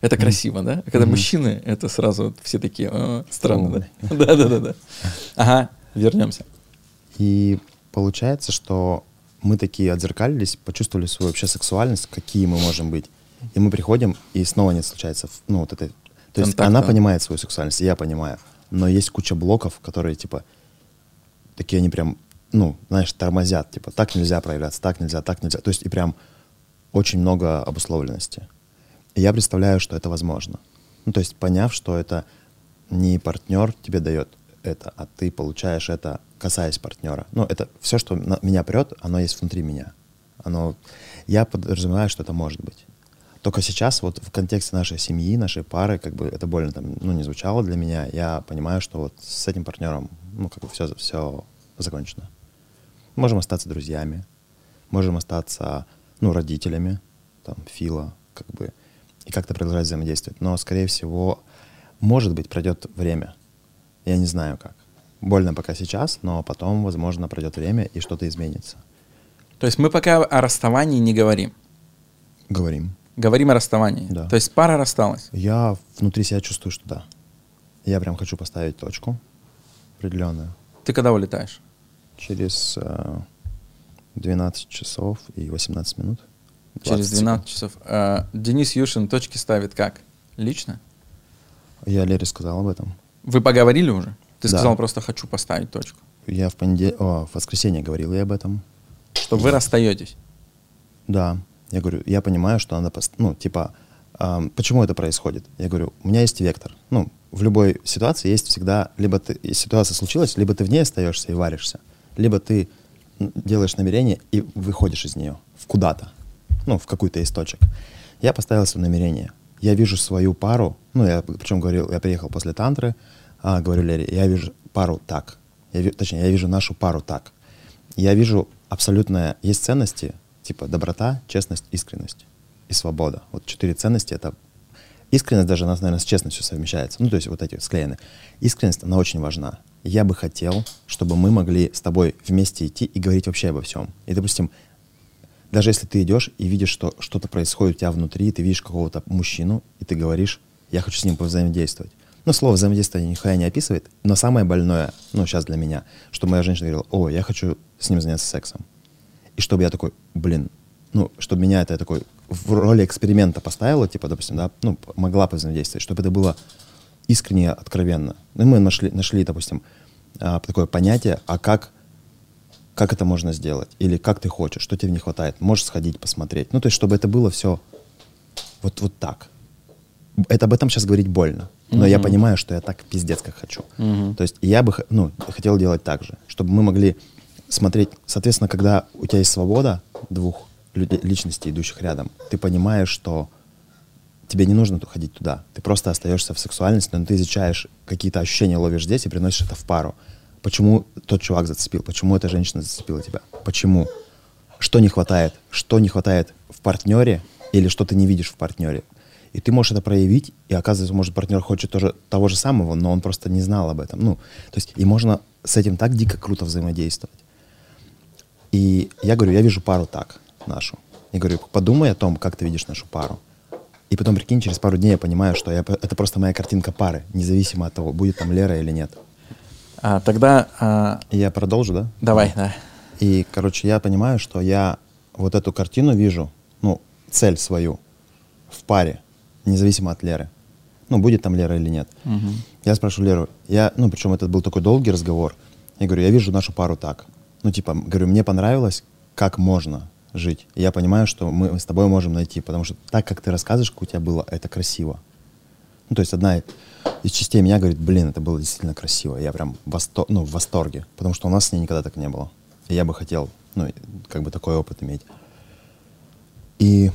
это красиво, да? А когда мужчины, это сразу все такие, «А, странно, да? Да-да-да. Ага, вернемся. И получается, что мы такие отзеркалились, почувствовали свою вообще сексуальность, какие мы можем быть. И мы приходим, и снова не случается, ну, вот это... То есть она понимает свою сексуальность, я понимаю. Но есть куча блоков, которые, типа, такие они прям, ну, знаешь, тормозят. Типа, так нельзя проявляться, так нельзя, так нельзя. То есть и прям очень много обусловленности. И я представляю, что это возможно. Ну, то есть поняв, что это не партнер тебе дает это, а ты получаешь это, касаясь партнера. Ну, это все, что на- меня прет, оно есть внутри меня. Оно, я подразумеваю, что это может быть. Только сейчас, вот в контексте нашей семьи, нашей пары, как бы это больно там, ну, не звучало для меня, я понимаю, что вот с этим партнером, ну, как бы все, все закончено. Можем остаться друзьями, можем остаться, ну, родителями, там, Фила, как бы, и как-то продолжать взаимодействовать. Но, скорее всего, может быть, пройдет время. Я не знаю как. Больно пока сейчас, но потом, возможно, пройдет время и что-то изменится. То есть мы пока о расставании не говорим. Говорим. Говорим о расставании. Да. То есть пара рассталась. Я внутри себя чувствую, что да. Я прям хочу поставить точку определенную. Ты когда улетаешь? Через э, 12 часов и 18 минут. 20 Через 12 часов. Э, Денис Юшин точки ставит как? лично? Я Лере сказал об этом. Вы поговорили уже? Ты Да. сказал просто хочу поставить точку. Я в понедельник, в воскресенье говорил ей об этом. Что вы расстаетесь. Да. Я говорю, я понимаю, что надо, пос- ну, типа, ам, почему это происходит? Я говорю, у меня есть вектор. Ну, в любой ситуации есть всегда, либо ты, ситуация случилась, либо ты в ней остаешься и варишься, либо ты делаешь намерение и выходишь из нее в куда-то, ну, в какой-то источник. Я поставил себе намерение. Я вижу свою пару, ну, я причем говорил, я приехал после тантры, а, говорю Лере, я вижу пару так. Я, точнее, я вижу нашу пару так. Я вижу абсолютно, есть ценности, типа доброта, честность, искренность и свобода. Вот четыре ценности — это Искренность даже у нас, наверное, с честностью совмещается. Ну, то есть вот эти склеены. Искренность, она очень важна. Я бы хотел, чтобы мы могли с тобой вместе идти и говорить вообще обо всем. И, допустим, даже если ты идешь и видишь, что что-то происходит у тебя внутри, ты видишь какого-то мужчину, и ты говоришь, я хочу с ним повзаимодействовать. Ну, слово взаимодействие нихуя не описывает, но самое больное, ну, сейчас для меня, что моя женщина говорила, о, я хочу с ним заняться сексом. И чтобы я такой, блин, ну, чтобы меня это такой в роли эксперимента поставила, типа, допустим, да, ну, могла повзаимодействовать, чтобы это было искренне, откровенно. Ну, мы нашли, нашли допустим, а, такое понятие, а как, как это можно сделать? Или как ты хочешь, что тебе не хватает? Можешь сходить, посмотреть. Ну, то есть, чтобы это было все вот, вот так. Это об этом сейчас говорить больно. Но я понимаю, что я так пиздец как хочу. То есть я бы ну, хотел делать так же, чтобы мы могли смотреть, соответственно, когда у тебя есть свобода двух людей, личностей, идущих рядом, ты понимаешь, что тебе не нужно ходить туда. Ты просто остаешься в сексуальности, но ты изучаешь какие-то ощущения, ловишь здесь и приносишь это в пару. Почему тот чувак зацепил? Почему эта женщина зацепила тебя? Почему? Что не хватает? Что не хватает в партнере или что ты не видишь в партнере? И ты можешь это проявить, и оказывается, может, партнер хочет тоже того же самого, но он просто не знал об этом. Ну, то есть, и можно с этим так дико круто взаимодействовать. И я говорю, я вижу пару так, нашу. Я говорю, подумай о том, как ты видишь нашу пару. И потом, прикинь, через пару дней я понимаю, что я, это просто моя картинка пары, независимо от того, будет там Лера или нет. А, тогда а, я продолжу, да? давай, да. И, короче, я понимаю, что я вот эту картину вижу, ну, цель свою в паре, независимо от Леры. Ну, будет там Лера или нет. Я спрашиваю Леру, я, ну, причем это был такой долгий разговор. Я говорю, я вижу нашу пару так. Ну, типа, говорю, мне понравилось, как можно жить. И я понимаю, что мы с тобой можем найти, потому что так, как ты рассказываешь, как у тебя было, это красиво. Ну, то есть одна из частей меня говорит, блин, это было действительно красиво. Я прям восто- ну, в восторге, потому что у нас с ней никогда так не было. И я бы хотел, ну, как бы такой опыт иметь. И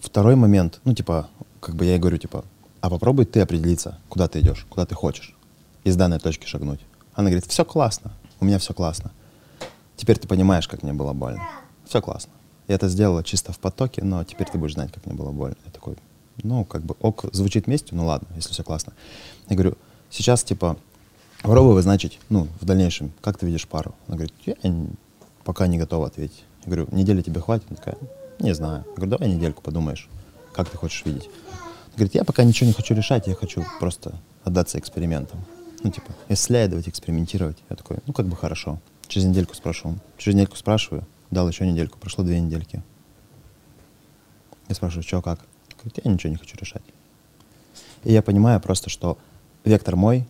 второй момент, ну, типа, как бы я ей говорю, типа, а попробуй ты определиться, куда ты идешь, куда ты хочешь, из данной точки шагнуть. Она говорит, все классно, у меня все классно. Теперь ты понимаешь, как мне было больно. Все классно. Я это сделала чисто в потоке, но теперь ты будешь знать, как мне было больно. Я такой, ну, как бы, ок, звучит вместе, ну ладно, если все классно. Я говорю, сейчас, типа, попробуй значить, ну, в дальнейшем, как ты видишь пару? Она говорит, я пока не готова ответить. Я говорю, недели тебе хватит? Она такая, не знаю. Я говорю, давай недельку подумаешь, как ты хочешь видеть. Она говорит, я пока ничего не хочу решать, я хочу просто отдаться экспериментам. Ну, типа, исследовать, экспериментировать. Я такой, ну, как бы хорошо. Через недельку спрошу. Через недельку спрашиваю, дал еще недельку, прошло две недельки. Я спрашиваю, что, как? Говорит, я ничего не хочу решать. И я понимаю просто, что вектор мой,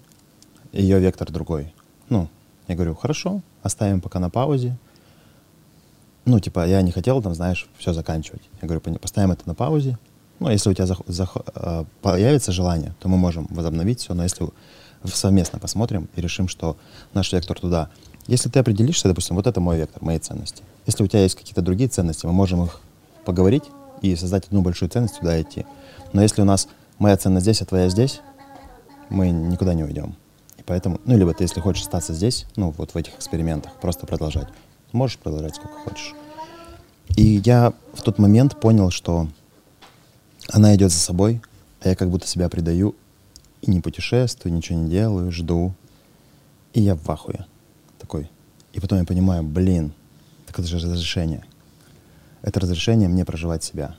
ее вектор другой. Ну, я говорю, хорошо, оставим пока на паузе. Ну, типа, я не хотел там, знаешь, все заканчивать. Я говорю, «Пони- поставим это на паузе. Ну, если у тебя зах- зах- э, появится желание, то мы можем возобновить все, но если совместно посмотрим и решим, что наш вектор туда. Если ты определишься, допустим, вот это мой вектор, мои ценности. Если у тебя есть какие-то другие ценности, мы можем их поговорить и создать одну большую ценность, туда идти. Но если у нас моя ценность здесь, а твоя здесь, мы никуда не уйдем. И поэтому, ну, либо ты, если хочешь остаться здесь, ну, вот в этих экспериментах, просто продолжать. Можешь продолжать сколько хочешь. И я в тот момент понял, что она идет за собой, а я как будто себя предаю и не путешествую, ничего не делаю, жду. И я в ахуе такой. И потом я понимаю, блин, так это же разрешение. Это разрешение мне проживать себя,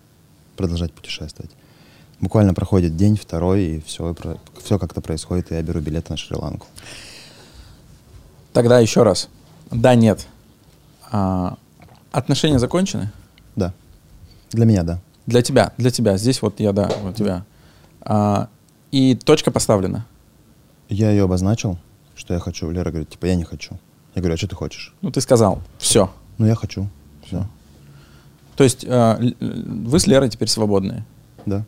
продолжать путешествовать. Буквально проходит день, второй, и все, все как-то происходит, и я беру билет на Шри-Ланку. Тогда еще раз. Да, нет. А, отношения закончены? Да. Для меня, да. Для тебя, для тебя. Здесь вот я, да, у тебя. А, и точка поставлена. Я ее обозначил, что я хочу. Лера говорит, типа, я не хочу. Я говорю, а что ты хочешь? Ну, ты сказал, все. Ну, я хочу. Все. То есть л- вы с Лерой теперь свободные. Да.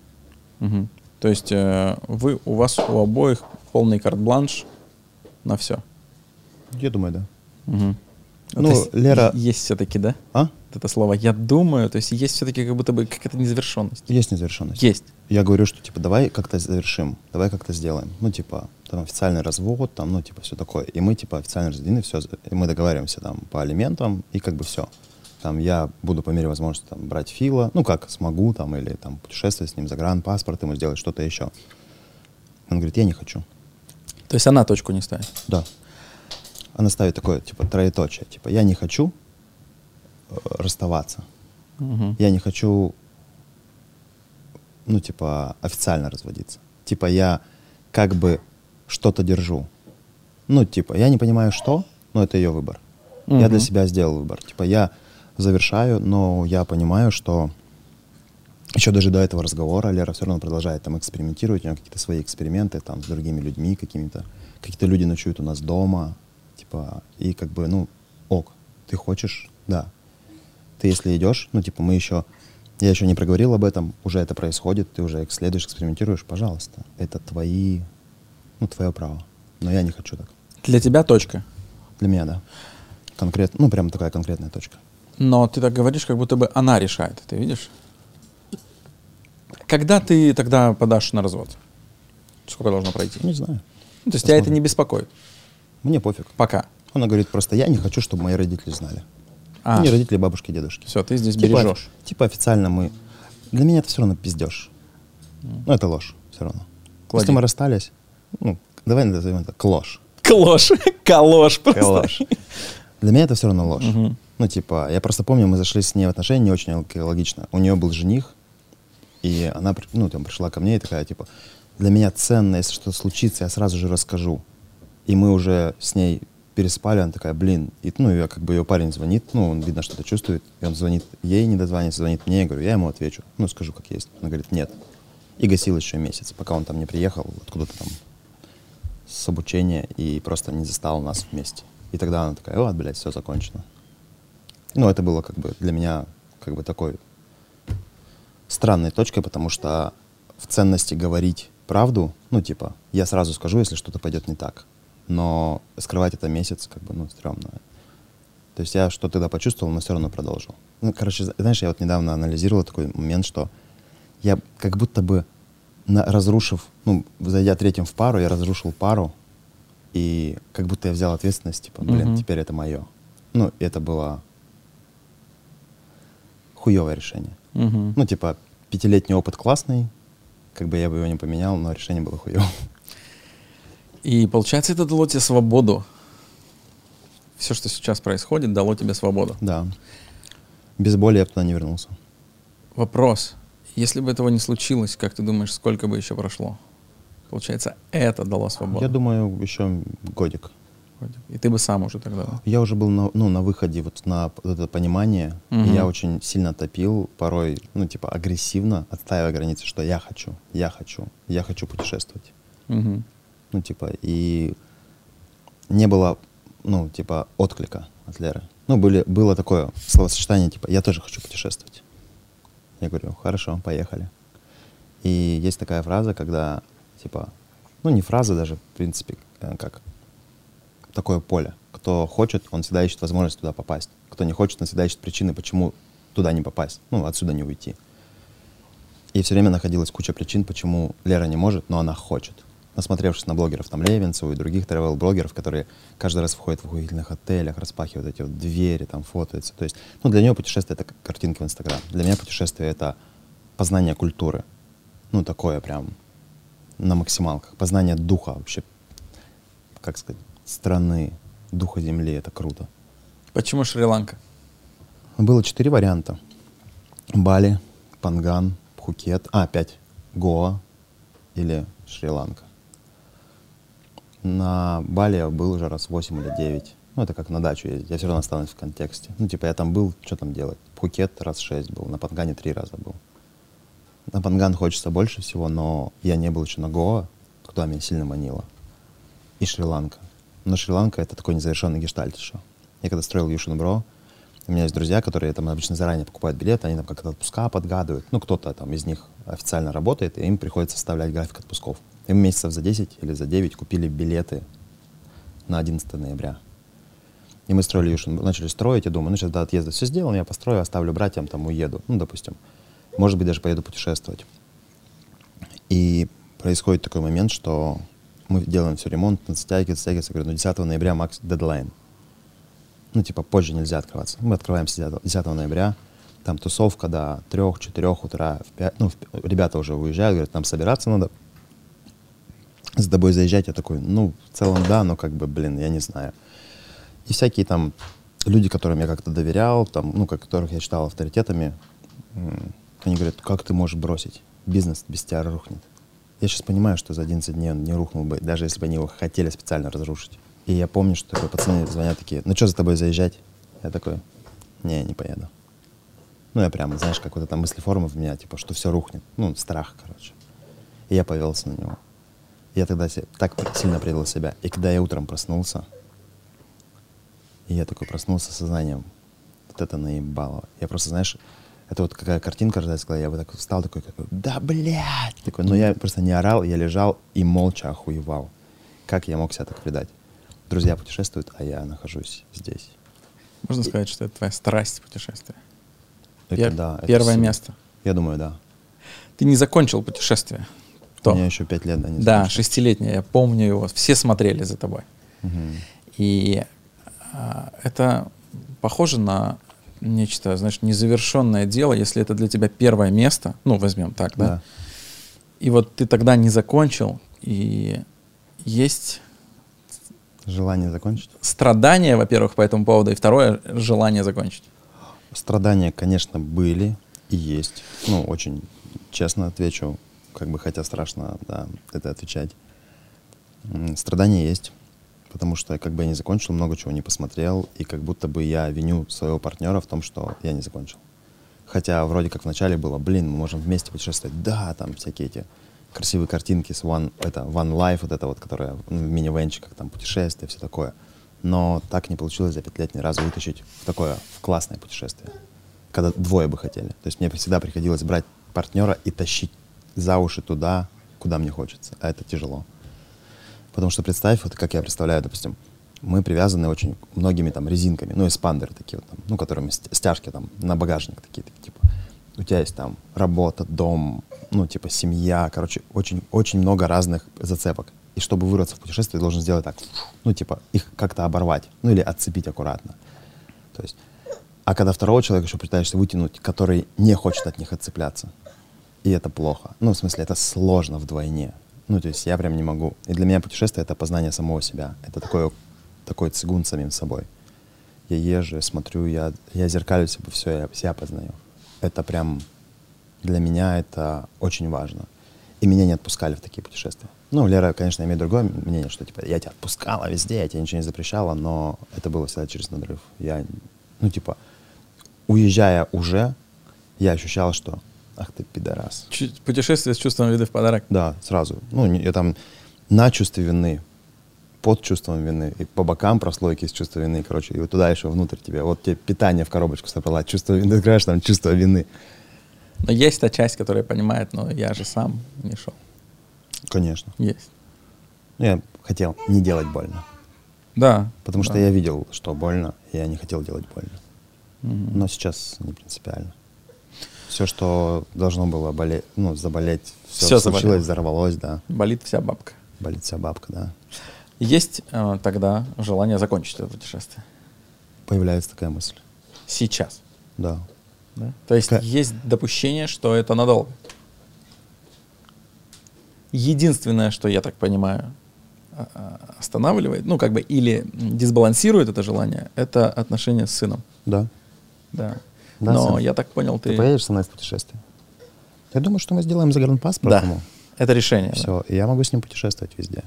Мгм. То есть э, вы, у вас у обоих полный карт-бланш на все. Я думаю, да. Ну, Ну, Лера- Есть все-таки, да? А? Это слово «я думаю», то есть есть все-таки как будто бы какая-то незавершенность. Есть незавершенность. Есть. Я говорю, что типа давай как-то завершим, давай как-то сделаем. Ну, типа, там официальный развод, там, ну, типа, все такое. И мы, типа, официально разведены, все, и мы договариваемся там по алиментам, и как бы все. Там я буду по мере возможности там, брать Фила, ну, как смогу, там, или там путешествовать с ним, загранпаспорт ему сделать, что-то еще. Он говорит, я не хочу. То есть она точку не ставит. Да. Она ставит такое, типа, троеточие. Типа, я не хочу расставаться. Мгм. Я не хочу, ну, типа, официально разводиться. Типа, я как бы что-то держу. Ну, типа, я не понимаю, что, но это ее выбор. Я для себя сделал выбор. Типа, я завершаю, но я понимаю, что еще даже до этого разговора Лера все равно продолжает там экспериментировать, у нее какие-то свои эксперименты там с другими людьми какими-то. Какие-то люди ночуют у нас дома, типа, и как бы, ну, ок, ты хочешь, да. Ты если идешь, ну, типа, мы еще, я еще не проговорил об этом, уже это происходит, ты уже следуешь, экспериментируешь, пожалуйста. Это твои, ну, твое право. Но я не хочу так. Для тебя точка. Для меня, да. Конкретно, ну, прям такая конкретная точка. Но ты так говоришь, как будто бы она решает. Ты видишь? Когда ты тогда подашь на развод? Сколько должно пройти? Не знаю. Ну, то есть тебя это посмотрим. не беспокоит? Мне пофиг. Пока. Она говорит просто, я не хочу, чтобы мои родители знали. А. Не родители, бабушки, дедушки. Все, ты здесь Типа, бережешь. Типа официально мы... Для меня это все равно пиздеж. Ну, это ложь все равно. Клади. Если мы расстались, ну, давай назовем это клош. Клош. Калош. просто. Калош. Для меня это все равно ложь. Мгм. Ну, типа, я просто помню, мы зашли с ней в отношения не очень логично. У нее был жених, и она, ну, там, пришла ко мне и такая, типа, для меня ценно, если что-то случится, я сразу же расскажу. И мы уже с ней переспали, она такая, блин, и, ну, я, как бы ее парень звонит, ну, он, видно, что-то чувствует, и он звонит ей, не дозвонится, звонит мне, я говорю, я ему отвечу, ну, скажу, как есть. Она говорит, нет. И гасил еще месяц, пока он там не приехал, откуда-то там с обучения, и просто не застал нас вместе. И тогда она такая, вот, блядь, все закончено. Ну, это было как бы для меня как бы такой странной точкой, потому что в ценности говорить правду, ну, типа, я сразу скажу, если что-то пойдет не так. Но скрывать это месяц, как бы, ну, стрёмно. То есть я что тогда почувствовал, но все равно продолжил. Ну, короче, зна- знаешь, я вот недавно анализировал такой момент, что я как будто бы на- разрушив, ну, зайдя третьим в пару, я разрушил пару, и как будто я взял ответственность, типа, блин, Мгм. теперь это мое. Ну, это было хуевое решение. Мгм. Ну, типа, пятилетний опыт классный, как бы я бы его не поменял, но решение было хуевое. И получается, это дало тебе свободу. Все, что сейчас происходит, дало тебе свободу. Да. Без боли я бы туда не вернулся. Вопрос. Если бы этого не случилось, как ты думаешь, сколько бы еще прошло? Получается, это дало свободу. Я думаю, еще годик. И ты бы сам уже тогда. да? Я уже был на, ну, на выходе вот на это понимание, и я очень сильно топил, порой, ну, типа, агрессивно, отстаивая границы, что я хочу, я хочу, я хочу путешествовать. Мгм. Ну, типа, и не было, ну, типа, отклика от Леры. Ну, были, было такое словосочетание, типа, я тоже хочу путешествовать. Я говорю, хорошо, поехали. И есть такая фраза, когда, типа, ну, не фраза даже, в принципе, э, как такое поле. Кто хочет, он всегда ищет возможность туда попасть. Кто не хочет, он всегда ищет причины, почему туда не попасть, ну, отсюда не уйти. И все время находилась куча причин, почему Лера не может, но она хочет. Насмотревшись на блогеров, там, Левинцеву и других travel-блогеров, которые каждый раз входят в охуительных отелях, распахивают эти вот двери, там, фотоются. То есть, ну, для нее путешествие — это как картинка в Инстаграм. Для меня путешествие — это познание культуры. Ну, такое прям на максималках. Познание духа вообще, как сказать, страны, духа земли. Это круто. Почему Шри-Ланка? Было четыре варианта. Бали, Панган, Пхукет, а, пять. Гоа или Шри-Ланка. На Бали я был уже раз 8 или 9. Ну, это как на дачу ездить. Я все равно останусь в контексте. Ну, типа, я там был, что там делать? Пхукет раз 6 был, на Пангане три раза был. На Панган хочется больше всего, но я не был еще на Гоа, куда меня сильно манило. И Шри-Ланка. Но Шри-Ланка — это такой незавершенный гештальт еще. Я когда строил Юшин Бро, у меня есть друзья, которые там обычно заранее покупают билеты, они там как-то отпуска подгадывают. Ну, кто-то там из них официально работает, и им приходится составлять график отпусков. И мы месяцев за 10 или за 9 купили билеты на 11 ноября. И мы строили Юшин, начали строить, я думаю, ну сейчас до отъезда все сделано, я построю, оставлю братьям, там уеду, ну, допустим. Может быть, даже поеду путешествовать. И происходит такой момент, что мы делаем все ремонт, затягивается, затягивается, говорю, ну 10 ноября макс дедлайн. Ну, типа, позже нельзя открываться. Мы открываемся 10, 10 ноября, там тусовка до 3-4 утра, в 5, ну, в, ребята уже уезжают, говорят, нам собираться надо, за тобой заезжать. Я такой, ну, в целом да, но как бы, блин, я не знаю. И всякие там люди, которым я как-то доверял, там, ну, которых я считал авторитетами, они говорят, как ты можешь бросить? Бизнес без тебя рухнет. Я сейчас понимаю, что за 11 дней он не рухнул бы, даже если бы они его хотели специально разрушить. И я помню, что такой, пацаны звонят такие, ну что за тобой заезжать? Я такой, не, не поеду. Ну, я прямо, знаешь, как вот эта мысль формы в меня, типа, что все рухнет. Ну, страх, короче. И я повелся на него. Я тогда так сильно предал себя. И когда я утром проснулся, и я такой проснулся сознанием, вот это наебало. Я просто, знаешь, это вот какая картинка рождается, когда я бы так встал, такой, такой, да, блядь! Такой, но я просто не орал, я лежал и молча охуевал. Как я мог себя так предать? Друзья путешествуют, а я нахожусь здесь. Можно сказать, что это твоя страсть путешествия? Это, Пер... да, Первое это место. Я думаю, да. Ты не закончил путешествие? То. У меня еще пять лет, да, не Да, шестилетнее, я помню его. Все смотрели за тобой. Угу. И а, это похоже на нечто, знаешь, незавершенное дело, если это для тебя первое место, ну, возьмем так, да? да. И вот ты тогда не закончил, и есть... Желание закончить? Страдания, во-первых, по этому поводу, и второе — желание закончить. Страдания, конечно, были и есть. Ну, очень честно отвечу, как бы хотя страшно, да, это отвечать. Страдания есть потому что как бы я не закончил, много чего не посмотрел, и как будто бы я виню своего партнера в том, что я не закончил. Хотя вроде как вначале было, блин, мы можем вместе путешествовать, да, там всякие эти красивые картинки с One, это One Life, вот это вот, которая в мини как там путешествие, все такое. Но так не получилось за пять лет ни разу вытащить в такое, в классное путешествие, когда двое бы хотели. То есть мне всегда приходилось брать партнера и тащить за уши туда, куда мне хочется, а это тяжело. Потому что представь, вот как я представляю, допустим, мы привязаны очень многими там резинками, ну, эспандеры такие вот, там, ну, которыми стяжки там на багажник такие, типа. У тебя есть там работа, дом, ну, типа семья, короче, очень, очень много разных зацепок. И чтобы вырваться в путешествие, ты должен сделать так, ну, типа, их как-то оборвать, ну, или отцепить аккуратно. То есть, а когда второго человека еще пытаешься вытянуть, который не хочет от них отцепляться, и это плохо. Ну, в смысле, это сложно вдвойне. Ну, то есть я прям не могу. И для меня путешествие — это познание самого себя. Это такой, такой цигун самим собой. Я езжу, смотрю, я, я зеркалю себе все, я себя познаю. Это прям для меня это очень важно. И меня не отпускали в такие путешествия. Ну, Лера, конечно, имеет другое мнение, что типа я тебя отпускала везде, я тебе ничего не запрещала, но это было всегда через надрыв. Я, ну, типа, уезжая уже, я ощущал, что Ах ты пидорас. Ч- путешествие с чувством вины в подарок? Да, сразу. Ну, я там на чувстве вины, под чувством вины, и по бокам прослойки с чувства вины, короче, и вот туда еще внутрь тебе. Вот тебе питание в коробочку собрала, чувство вины, ты открываешь там чувство вины. Но есть та часть, которая понимает, но я же сам не шел. Конечно. Есть. Я хотел не делать больно. Да. Потому да. что я видел, что больно, и я не хотел делать больно. Угу. Но сейчас не принципиально все, что должно было болеть, ну, заболеть, все, все случилось, заболело. взорвалось, да. Болит вся бабка. Болит вся бабка, да. Есть э, тогда желание закончить это путешествие? Появляется такая мысль. Сейчас? Да. да? То есть как? есть допущение, что это надолго? Единственное, что я так понимаю, а, а, останавливает, ну, как бы, или дисбалансирует это желание, это отношение с сыном. Да. Да. Да, Но сын? я так понял, ты... Ты поедешь со мной в путешествие? Я думаю, что мы сделаем загранпаспорт да. ему. Это решение. Все, да. я могу с ним путешествовать везде.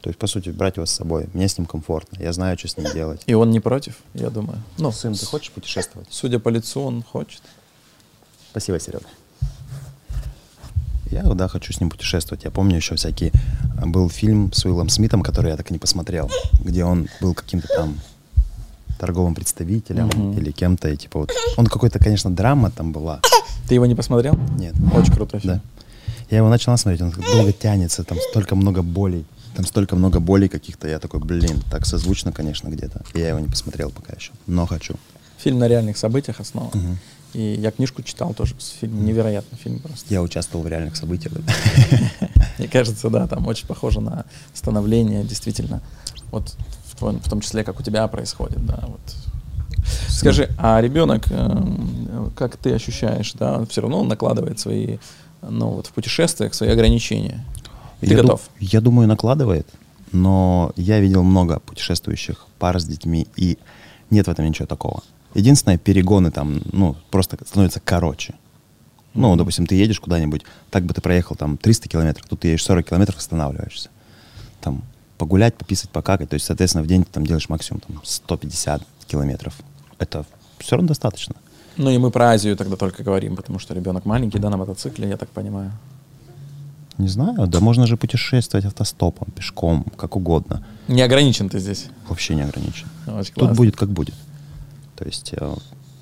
То есть, по сути, брать его с собой. Мне с ним комфортно. Я знаю, что с ним делать. И он не против, я думаю. Ну, сын, ты хочешь путешествовать? Судя по лицу, он хочет. Спасибо, Серега. Я, да, хочу с ним путешествовать. Я помню еще всякие... э, Был фильм с Уиллом Смитом, который я так и не посмотрел, где он был каким-то там торговым представителем Мгм. или кем-то, и типа вот... Он какой-то, конечно, драма там была. Ты его не посмотрел? Нет. Очень крутой фильм. Да. Я его начал смотреть, он долго тянется, там столько много болей. Там столько много болей каких-то. Я такой, блин, так созвучно, конечно, где-то. И я его не посмотрел пока еще, но хочу. Фильм на реальных событиях основан. Мгм. И я книжку читал тоже. с фильм- Невероятный фильм просто. Я участвовал в реальных событиях. Мне кажется, да, там очень похоже на становление, действительно. Вот в, в том числе, как у тебя происходит, да. Вот. Скажи, а ребенок, эм, как ты ощущаешь, да, все равно он накладывает свои, ну вот в путешествиях свои ограничения. Ты Я ду- готов? я думаю, накладывает, но я видел много путешествующих пар с детьми, и нет в этом ничего такого. Единственное, перегоны там, ну, просто становятся короче. Ну, допустим, ты едешь куда-нибудь, так бы ты проехал там 300 километров, тут ты едешь 40 километров, останавливаешься. Там погулять, пописать, покакать. То есть, соответственно, в день ты там делаешь максимум там, 150 километров. Это все равно достаточно. Ну и мы про Азию тогда только говорим, потому что ребенок маленький, да, на мотоцикле, я так понимаю. Не знаю, да можно же путешествовать автостопом, пешком, как угодно. Не ограничен ты здесь. Вообще не ограничен. Очень Тут будет как будет. То есть э,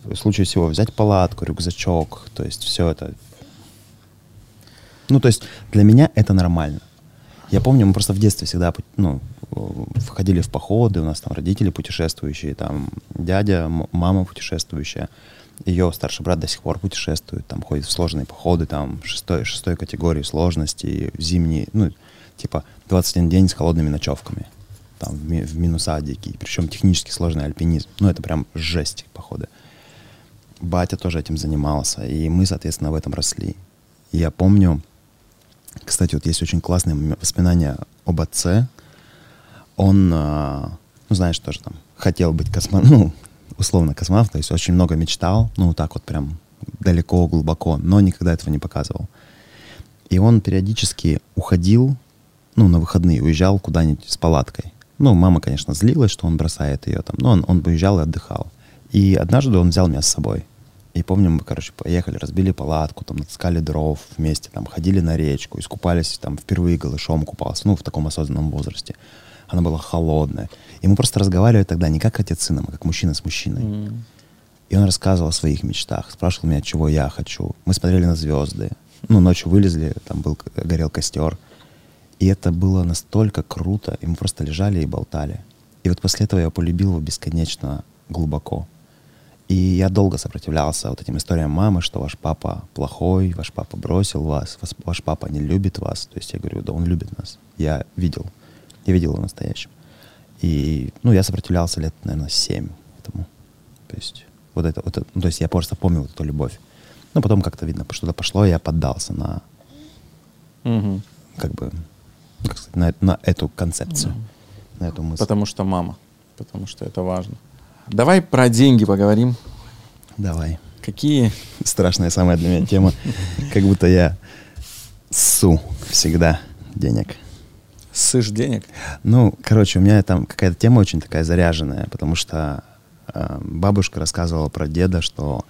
в случае всего взять палатку, рюкзачок, то есть все это. Ну, то есть для меня это нормально. Я помню, мы просто в детстве всегда ну, входили в походы, у нас там родители путешествующие, там дядя, мама путешествующая, ее старший брат до сих пор путешествует, там ходит в сложные походы, там шестой, шестой категории сложности, зимние, ну, типа 21 день с холодными ночевками, там в, ми- в минуса дикие, причем технически сложный альпинизм, ну, это прям жесть походы. Батя тоже этим занимался, и мы, соответственно, в этом росли. И я помню, кстати, вот есть очень классные воспоминания об отце. Он, а, ну, знаешь, тоже там хотел быть космонавтом, ну, условно космонавт, то есть очень много мечтал, ну, так вот прям далеко, глубоко, но никогда этого не показывал. И он периодически уходил, ну, на выходные, уезжал куда-нибудь с палаткой. Ну, мама, конечно, злилась, что он бросает ее там, но он, он уезжал и отдыхал. И однажды он взял меня с собой. И помню, мы, короче, поехали, разбили палатку, там, натаскали дров вместе, там, ходили на речку, искупались, там, впервые голышом купался, ну, в таком осознанном возрасте. Она была холодная. И мы просто разговаривали тогда не как отец с сыном, а как мужчина с мужчиной. М. И он рассказывал о своих мечтах, спрашивал меня, чего я хочу. Мы смотрели на звезды. Ну, ночью вылезли, там был, горел костер. И это было настолько круто, и мы просто лежали и болтали. И вот после этого я полюбил его бесконечно глубоко. И я долго сопротивлялся вот этим историям мамы, что ваш папа плохой, ваш папа бросил вас, вас- ваш папа не любит вас. То есть я говорю, да он любит нас. Я видел, я видел его настоящим. И, ну, я сопротивлялся лет, наверное, семь этому. То есть вот это, вот это, ну, то есть я просто помнил эту любовь. Но потом как-то, видно, что-то пошло, и я поддался на, Мгм. как бы, ну, как сказать, на, на эту концепцию, на эту мысль. Потому что мама. Потому что это важно. Давай про деньги поговорим. Давай. Какие? Страшная самая для меня тема. Как будто я су всегда денег. Сышь денег? Ну, короче, у меня там какая-то тема очень такая заряженная, потому что э, бабушка рассказывала про деда, что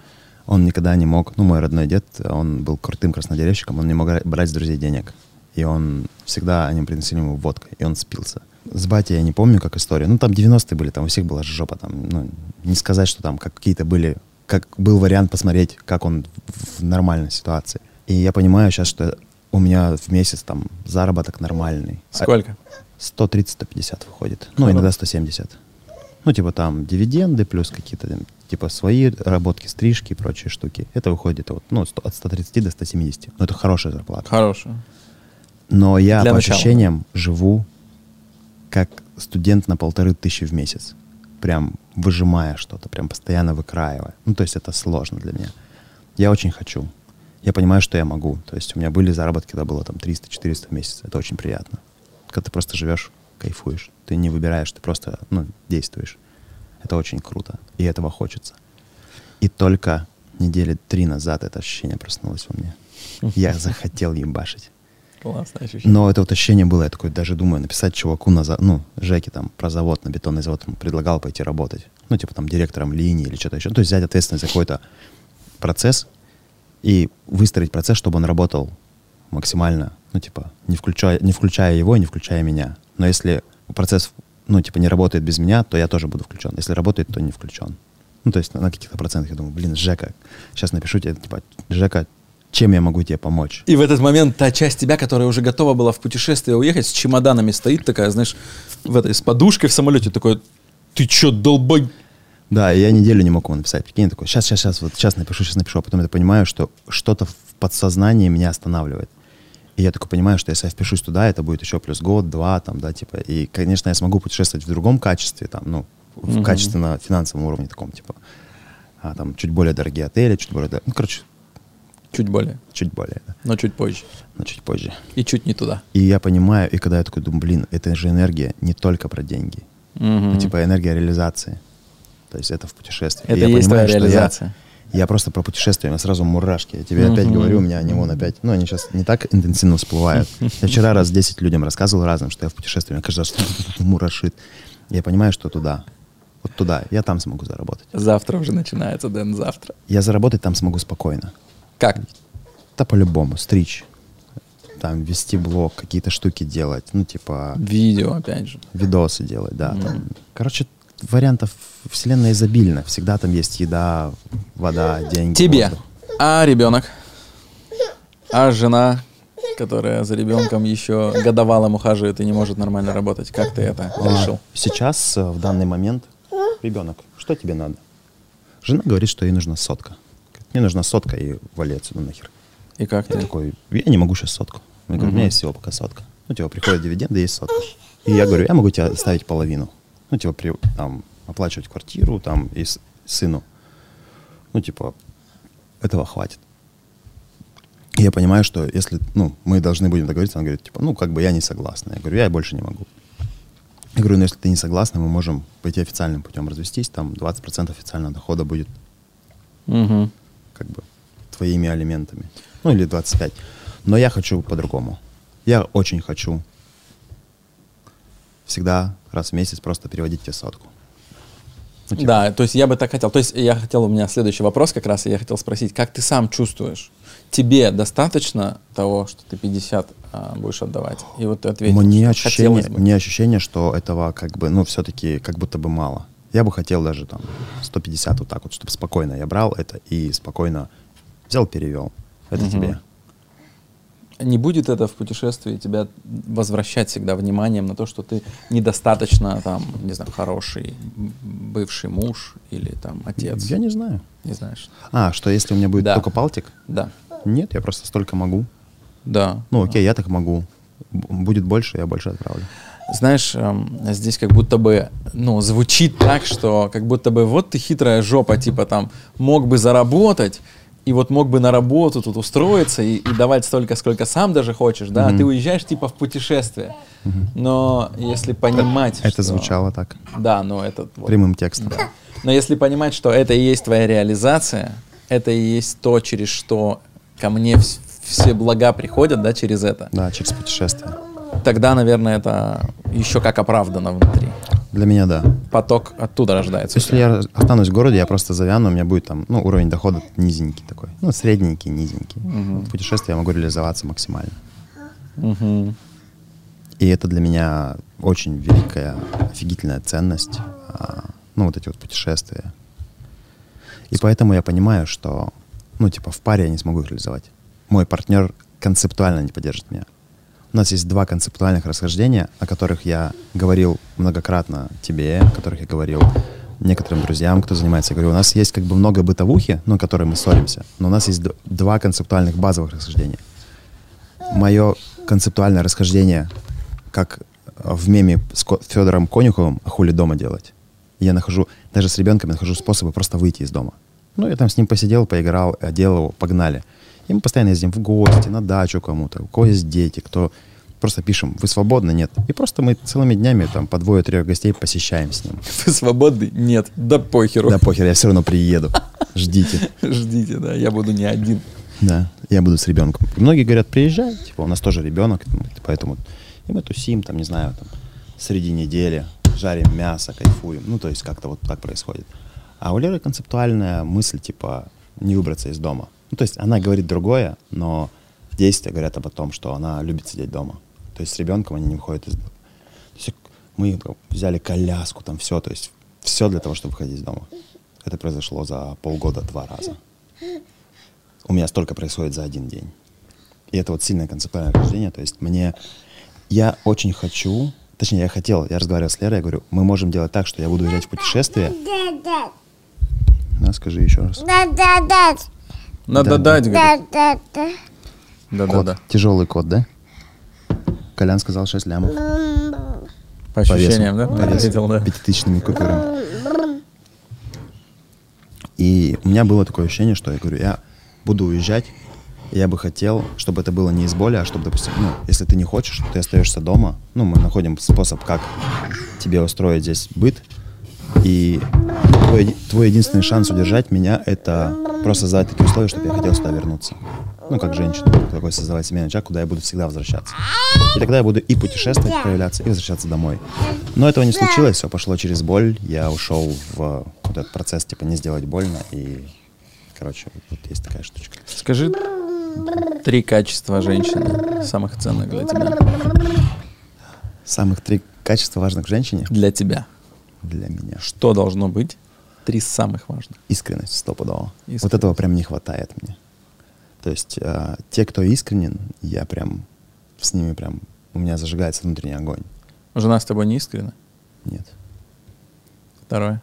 он никогда не мог, ну, мой родной дед, он был крутым краснодеревщиком, он не мог ра- брать с друзей денег. И он всегда, они приносили ему водкой, и он спился. С батей я не помню, как история. Ну, там 90-е были, там у всех была жопа. Там, ну, не сказать, что там как какие-то были, как был вариант посмотреть, как он в, нормальной ситуации. И я понимаю сейчас, что у меня в месяц там заработок нормальный. Сколько? 130-150 выходит. Ну, иногда 170. Ну, типа там дивиденды плюс какие-то, типа свои работки, стрижки и прочие штуки. Это выходит вот, ну, 100 от 130 до 170. Ну, это хорошая зарплата. Хорошая. Но я Для по начала. ощущениям живу как студент на полторы тысячи в месяц. Прям выжимая что-то, прям постоянно выкраивая. Ну, то есть это сложно для меня. Я очень хочу. Я понимаю, что я могу. То есть у меня были заработки, когда было там 300-400 в месяц. Это очень приятно. Когда ты просто живешь, кайфуешь. Ты не выбираешь, ты просто ну, действуешь. Это очень круто. И этого хочется. И только недели три назад это ощущение проснулось во мне. Я захотел ебашить. Классное ощущение. Но это вот ощущение было, я такой даже думаю, написать чуваку на, за- ну, Жеке там про завод, на бетонный завод, ему предлагал пойти работать. Ну, типа там директором линии или что-то еще. То есть взять ответственность за какой-то процесс и выстроить процесс, чтобы он работал максимально, ну, типа, не включая, не включая его и не включая меня. Но если процесс, ну, типа, не работает без меня, то я тоже буду включен. Если работает, то не включен. Ну, то есть на, каких-то процентах я думаю, блин, Жека, сейчас напишу тебе, типа, Жека, чем я могу тебе помочь? И в этот момент та часть тебя, которая уже готова была в путешествие уехать, с чемоданами стоит такая, знаешь, в этой, с подушкой в самолете, такой, ты чё, долбой... Да, я неделю не мог ему написать. Прикинь, такой, сейчас, сейчас, сейчас, вот сейчас напишу, сейчас напишу. А потом я понимаю, что что-то в подсознании меня останавливает. И я такой понимаю, что если я впишусь туда, это будет еще плюс год, два, там, да, типа. И, конечно, я смогу путешествовать в другом качестве, там, ну, в Мгм. качественно финансовом уровне таком, типа. А, там, чуть более дорогие отели, чуть более, ну, короче, Чуть более, чуть более, да, но чуть позже. но чуть позже. И чуть не туда. И я понимаю, и когда я такой думаю, блин, это же энергия не только про деньги, Мгм. а, типа энергия реализации. То есть это в путешествии. Это И я есть твоя понимаю, что я- реализация. Я просто про путешествия, у меня сразу мурашки. Я тебе опять Мгм. говорю, у меня они вон опять, ну, они сейчас не так интенсивно всплывают. Я вчера раз 10 людям рассказывал разным, что я в путешествии, меня каждый раз мурашит. Я понимаю, что туда, вот туда, я там смогу заработать. Завтра уже начинается, Дэн, завтра. Я заработать там смогу спокойно. Как? Да по-любому, стричь, там вести блог, какие-то штуки делать, ну, типа Видео, опять же. видосы делать, да. там. Короче, вариантов вселенная изобильна. Всегда там есть еда, вода, деньги. Тебе. воздух. А ребенок? А жена, которая за ребенком еще годовалым ухаживает и не может нормально работать. Как ты это А, решил? Сейчас, э, в данный момент, ребенок, что тебе надо? Жена говорит, что ей нужна сотка. Мне нужна сотка, и вали отсюда нахер. И как Я ты? такой, я не могу сейчас сотку. Я говорю, у меня есть всего пока сотка. Ну, типа, приходят дивиденды, есть сотка. И я говорю, я могу тебе оставить половину. Ну, типа, при, там, оплачивать квартиру, там, и с- сыну. Ну, типа, этого хватит. И я понимаю, что если, ну, мы должны будем договориться, она говорит, типа, ну, как бы я не согласна. Я говорю, я больше не могу. Я говорю, ну, если ты не согласна, мы можем пойти официальным путем развестись, там 20% официального дохода будет Мгм. Как бы твоими алиментами. Ну или 25. Но я хочу по-другому. Я очень хочу всегда раз в месяц просто переводить тебе сотку. Ну, типа, Да, то есть я бы так хотел. То есть я хотел, у меня следующий вопрос как раз, я хотел спросить, как ты сам чувствуешь? Тебе достаточно того, что ты 50 а, будешь отдавать? И вот ты ответил, Мне ощущение, мне ощущение, что этого как бы, ну, все-таки как будто бы мало. Я бы хотел даже там 150 вот так вот, чтобы спокойно я брал это и спокойно взял, перевел. Это Мгм. тебе. Не будет это в путешествии тебя возвращать всегда вниманием на то, что ты недостаточно там, не знаю, хороший бывший муж или там отец? Я не знаю. Не знаешь. А, что если у меня будет Да. только палтик? Да. Нет, я просто столько могу. Да. Ну, окей, я так могу. Будет больше, я больше отправлю. Знаешь, эм, здесь как будто бы, ну, звучит так, что как будто бы вот ты хитрая жопа, типа там, мог бы заработать, и вот мог бы на работу тут устроиться и, и давать столько, сколько сам даже хочешь, да, а ты уезжаешь типа в путешествие. Но если понимать, Это что- звучало так, Да, но это... вот, прямым текстом. да. Но если понимать, что это и есть твоя реализация, это и есть то, через что ко мне вс- все блага приходят, да, через это, Да, через путешествие. Тогда, наверное, это еще как оправдано внутри. Для меня да. Поток оттуда рождается. Если я останусь в городе, я просто завяну, у меня будет там, ну, уровень дохода низенький такой. Ну, средненький, низенький. В путешествии я могу реализоваться максимально. Мгм. И это для меня очень великая, офигительная ценность. а, ну, вот эти вот путешествия. И поэтому я понимаю, что, ну, типа, в паре я не смогу их реализовать. Мой партнер концептуально не поддержит меня. У нас есть два концептуальных расхождения, о которых я говорил многократно тебе, о которых я говорил некоторым друзьям, кто занимается. Я говорю, у нас есть как бы много бытовухи, ну, которой мы ссоримся, но у нас есть два концептуальных базовых расхождения. Мое концептуальное расхождение, как э, в меме с Федором Конюховым «А хули дома делать?». Я нахожу, даже с ребенком я нахожу способы просто выйти из дома. Ну, я там с ним посидел, поиграл, одел его, погнали. И мы постоянно ездим в гости, на дачу кому-то, у кого есть дети, кто... Просто пишем, вы свободны? Нет. И просто мы целыми днями там по двое-трех гостей посещаем с ним. Вы свободны? Нет. Да похеру. Да похер, я все равно приеду. Ждите. Ждите, да, я буду не один. Да, я буду с ребенком. Многие говорят, приезжай, типа, у нас тоже ребенок, ну, поэтому и мы тусим, там, не знаю, там, среди недели, жарим мясо, кайфуем. Ну, то есть как-то вот так происходит. А у Леры концептуальная мысль, типа, не выбраться из дома. Ну, то есть она говорит другое, но действия говорят об том, что она любит сидеть дома. То есть с ребенком они не выходят из дома. То есть мы взяли коляску, там все, то есть все для того, чтобы выходить из дома. Это произошло за полгода два раза. У меня столько происходит за один день. И это вот сильное концептуальное рождение. То есть мне... Я очень хочу... Точнее, я хотел, я разговаривал с Лерой, я говорю, мы можем делать так, что я буду уезжать в путешествие. Да, скажи еще раз. Да-да-да. Надо Да, дать, говорит. Да-да-да. Да-да-да. Тяжелый код, да? Колян сказал 6 лямов. По ощущениям, да? По весу. Да. Пятитысячными купюрами. И у меня было такое ощущение, что я говорю, я буду уезжать, я бы хотел, чтобы это было не из боли, а чтобы, допустим, ну, если ты не хочешь, ты остаешься дома, ну, мы находим способ, как тебе устроить здесь быт, и твой, твой единственный шанс удержать меня — это просто создать такие условия, чтобы я хотел сюда вернуться. Ну, как женщина, такой создавать семейный очаг, куда я буду всегда возвращаться. И тогда я буду и путешествовать, проявляться, и возвращаться домой. Но этого не случилось, все пошло через боль. Я ушел в вот этот процесс, типа, не сделать больно. И, короче, вот есть такая штучка. Скажи три качества женщины, самых ценных для тебя. Самых три качества важных в женщине Для тебя. для меня. Что должно быть? Три самых важных. Искренность стопудово. Вот Искренность. этого прям не хватает мне. То есть э, те, кто искренен, я прям с ними прям... У меня зажигается внутренний огонь. Жена с тобой не искренна? Нет. Второе.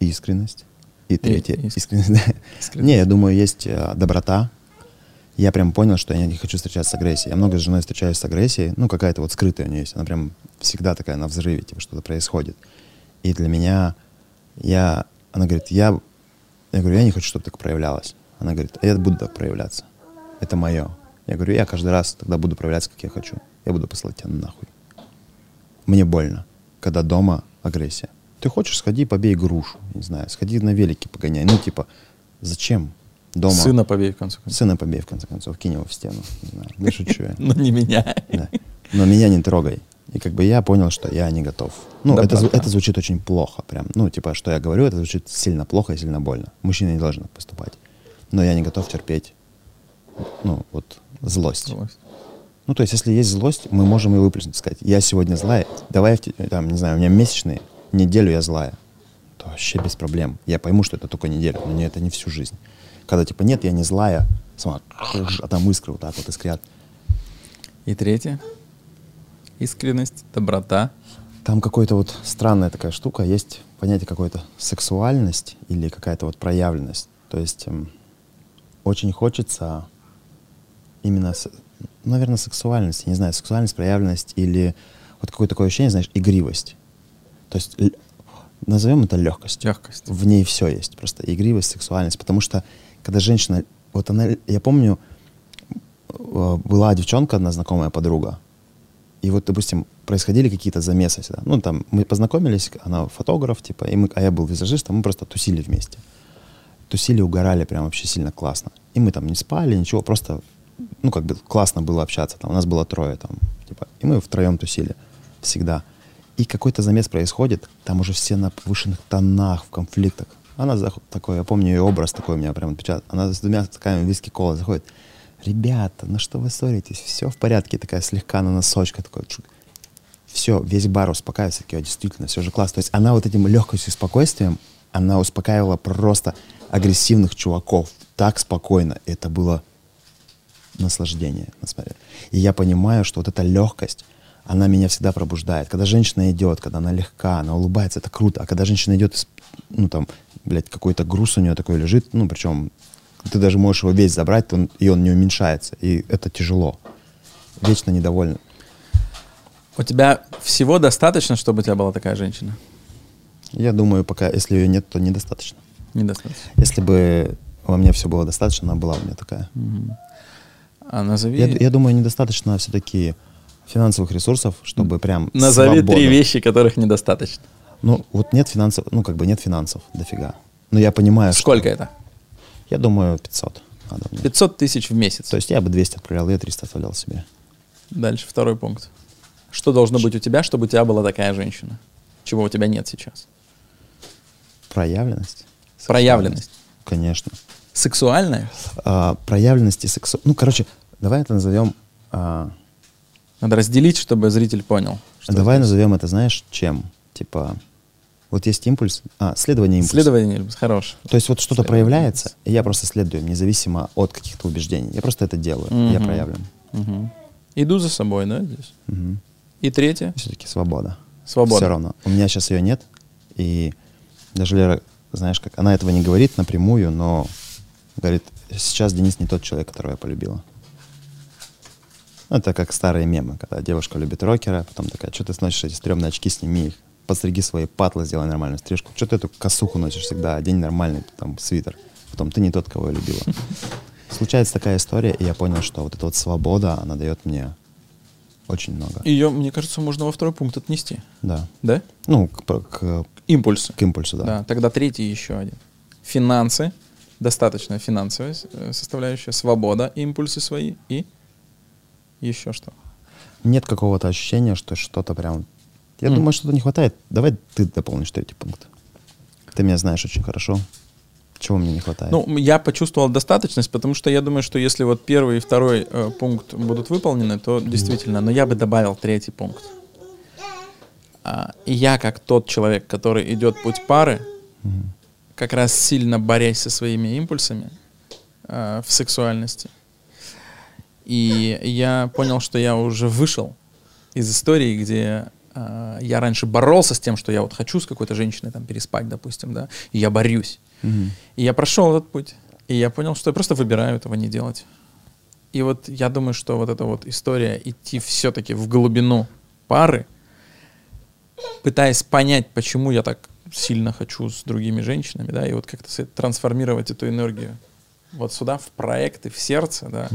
Искренность. И третье. иск- Искренность. да. Искренность. Не, я думаю, есть э, доброта. Я прям понял, что я не хочу встречаться с агрессией. Я много с женой встречаюсь с агрессией. Ну, какая-то вот скрытая у нее есть. Она прям всегда такая на взрыве, типа что-то происходит. И для меня, я... Она говорит, я... Я говорю, я не хочу, чтобы так проявлялось. Она говорит, а я буду так проявляться. Это мое. Я говорю, я каждый раз тогда буду проявляться, как я хочу. Я буду посылать тебя нахуй. Мне больно, когда дома агрессия. Ты хочешь, сходи, побей грушу, не знаю, сходи на велике погоняй. Ну, типа, зачем дома? Сына побей, в конце концов. Сына побей, в конце концов, кинь его в стену. Не знаю, да шучу я. Но не меня. Да. Но меня не трогай. И как бы я понял, что я не готов. Ну, это, зву- Доброта. это звучит очень плохо прям. Ну, типа, что я говорю, это звучит сильно плохо и сильно больно. Мужчина не должен поступать. Но я не готов терпеть, ну, вот, злость. Ну, то есть, если есть злость, мы можем ее выплеснуть, сказать, я сегодня злая, давай, там, не знаю, у меня месячные, неделю я злая. То вообще без проблем. Я пойму, что это только неделю, но не, это не всю жизнь. Когда, типа, нет, я не злая, сама, а там искры вот так вот искрят. И третье. Искренность, доброта. Там какой-то вот странная такая штука, есть понятие какой-то сексуальность или какая-то вот проявленность. То есть эм, очень хочется именно, с- наверное, сексуальность, я не знаю, сексуальность, проявленность или вот какое-то такое ощущение, знаешь, игривость. То есть назовем это легкость. Легкость. В ней все есть, просто игривость, сексуальность. Потому что когда женщина, вот она, я помню, э, была девчонка, одна знакомая подруга, и вот, допустим, происходили какие-то замесы всегда. Ну, там, мы познакомились, она фотограф, типа, и мы, а я был визажистом, мы просто тусили вместе. Тусили, угорали прям вообще сильно классно. И мы там не спали, ничего, просто, ну, как бы классно было общаться. Там, у нас было трое там, типа, и мы втроем тусили всегда. И какой-то замес происходит, там уже все на повышенных тонах, в конфликтах. Она зах- такой, я помню ее образ такой у меня прям отпечатан. Она с двумя стаканами виски кола заходит. Ребята, ну что вы ссоритесь? Все в порядке, такая слегка на носочка, такой. Все, весь бар успокаивается, такие, «О, действительно, все же классно. То есть она вот этим легкостью и спокойствием, она успокаивала просто агрессивных чуваков так спокойно. Это было наслаждение. на. И я понимаю, что вот эта легкость, она меня всегда пробуждает. Когда женщина идет, когда она легка, она улыбается, это круто. А когда женщина идет, ну там, блядь, какой-то груз у нее такой лежит, ну причем ты даже можешь его весь забрать, он, и он не уменьшается. И это тяжело. Вечно недовольна. У тебя всего достаточно, чтобы у тебя была такая женщина? Я думаю, пока, если ее нет, то недостаточно. Недостаточно. Если бы во мне все было достаточно, она была у меня такая. А назови, Я, я думаю, недостаточно все-таки финансовых ресурсов, чтобы прям назови свободно. три вещи, которых недостаточно. Ну, вот нет финансов, ну, как бы нет финансов дофига. Но я понимаю, что- Сколько это? Я думаю, 500 надо мне. 500 тысяч в месяц. То есть я бы 200 отправлял, я 300 оставлял себе. Дальше второй пункт. Что должно быть у тебя, чтобы у тебя была такая женщина? Чего у тебя нет сейчас? Проявленность. Проявленность. Конечно. Сексуальная? А, проявленности сексу... Ну, короче, давай это назовем... а, Надо разделить, чтобы зритель понял. давай это. назовем это, знаешь, чем? Типа, вот есть импульс, а, следование импульса. Исследование хорош. То есть вот что-то Следование проявляется, и я просто следую, им, независимо от каких-то убеждений. Я просто это делаю, я Мгм. проявлен. Мгм. Иду за собой, да, здесь? И третье? Все-таки свобода. Свобода. Все равно. У меня сейчас ее нет, и даже Лера, знаешь, как она этого не говорит напрямую, но говорит, сейчас Денис не тот человек, которого я полюбила. Ну, Это как старые мемы, когда девушка любит рокера, потом такая, что ты носишь эти стрёмные очки, сними их, подстриги свои патлы, сделай нормальную стрижку. Что ты эту косуху носишь всегда, одень нормальный там свитер. Потом ты не тот, кого я любила. Случается такая история, и я понял, что вот эта вот свобода, она дает мне очень много. Ее, мне кажется, можно во второй пункт отнести. Да. Да? Ну, к, к- Импульсы. к импульсу, да. Да. Тогда третий еще один. Финансы. Достаточно финансовая э, составляющая. Свобода, импульсы свои. И еще что? Нет какого-то ощущения, что что-то прям... Я М. думаю, что-то не хватает. Давай ты дополнишь третий пункт. Ты меня знаешь очень хорошо. Чего мне не хватает? Ну, я почувствовал достаточность, потому что я думаю, что если вот первый и второй э, пункт будут выполнены, то действительно, но я бы добавил третий пункт. А, и я как тот человек, который идет путь пары, как раз сильно борясь со своими импульсами э, в сексуальности. И я понял, что я уже вышел из истории, где э, я раньше боролся с тем, что я вот хочу с какой-то женщиной там переспать, допустим, да, и я борюсь. Мгм. И я прошел этот путь. И я понял, что я просто выбираю этого не делать. И вот я думаю, что вот эта вот история идти все-таки в глубину пары, пытаясь понять, почему я так сильно хочу с другими женщинами, да, и вот как-то трансформировать эту энергию вот сюда, в проекты, в сердце, да,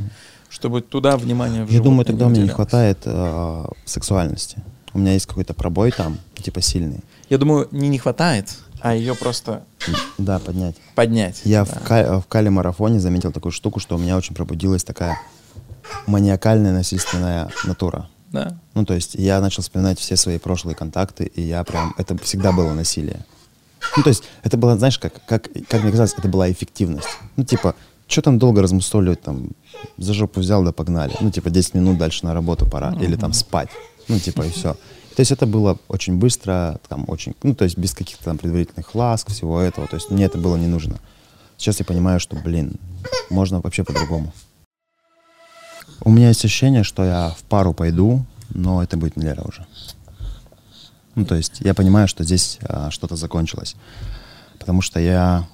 чтобы туда внимание Я вживую думаю, тогда мне не уделялось. хватает э, сексуальности. У меня есть какой-то пробой там, типа сильный. Я думаю, не не хватает, а ее просто Да, поднять. поднять. Я да. в, ка- в Кали-марафоне заметил такую штуку, что у меня очень пробудилась такая маниакальная насильственная натура. Да. Ну, то есть я начал вспоминать все свои прошлые контакты, и я прям... Это всегда было насилие. Ну, то есть это было, знаешь, как, как, как мне казалось, это была эффективность. Ну, типа, что там долго размусоливать, там, за жопу взял, да погнали. Ну, типа, 10 минут дальше на работу пора. Или там спать. Ну, типа, и все. То есть это было очень быстро, там, очень... Ну, то есть без каких-то там предварительных ласк, всего этого. То есть мне это было не нужно. Сейчас я понимаю, что, блин, можно вообще по-другому. У меня есть ощущение, что я в пару пойду, но это будет не Лера уже. Ну, то есть я понимаю, что здесь а, что-то закончилось. Потому что я...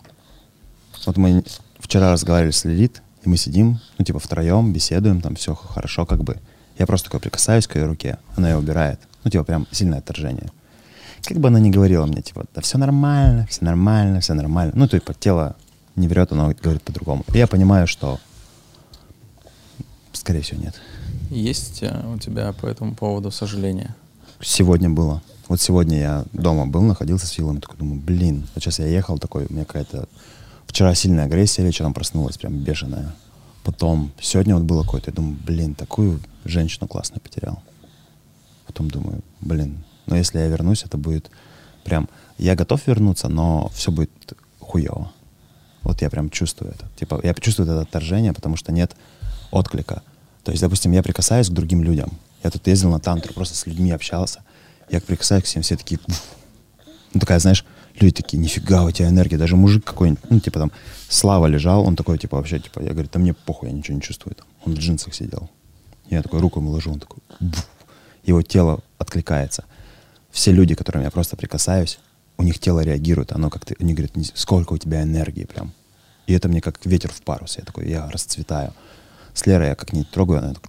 Вот мы вчера разговаривали с Лилит, и мы сидим, ну, типа, втроем, беседуем, там все хорошо, как бы. Я просто такой прикасаюсь к ее руке, она ее убирает. Ну, типа, прям сильное отторжение. Как бы она ни говорила мне, типа, да все нормально, все нормально, все нормально. Ну, типа, тело не врет, оно говорит по-другому. И я понимаю, что, скорее всего, нет. Есть э, у тебя по этому поводу сожаление? Сегодня было. Вот сегодня я дома был, находился с Филом, такой думаю, блин, вот сейчас я ехал такой, у меня какая-то вчера сильная агрессия вечером проснулась, прям бешеная. Потом сегодня вот было какое-то, я думаю, блин, такую женщину классную потерял. Потом думаю, блин, но если я вернусь, это будет прям, я готов вернуться, но все будет хуево. Вот я прям чувствую это. Типа, я чувствую это отторжение, потому что нет отклика. То есть, допустим, я прикасаюсь к другим людям. Я тут ездил на тантру, просто с людьми общался. Я прикасаюсь к всем, все такие... «Уф». Ну, такая, знаешь, люди такие, нифига, у тебя энергия. Даже мужик какой-нибудь, ну, типа там, Слава лежал, он такой, типа, вообще, типа, я говорю, да мне похуй, я ничего не чувствую. Там. Он в джинсах сидел. Я такой руку ему ложу, он такой... «Буф». Его тело откликается. Все люди, которым я просто прикасаюсь, у них тело реагирует, оно как-то, они говорят, «Не- сколько у тебя энергии прям. И это мне как ветер в парус. Я такой, я расцветаю. С Лерой я как не трогаю, она так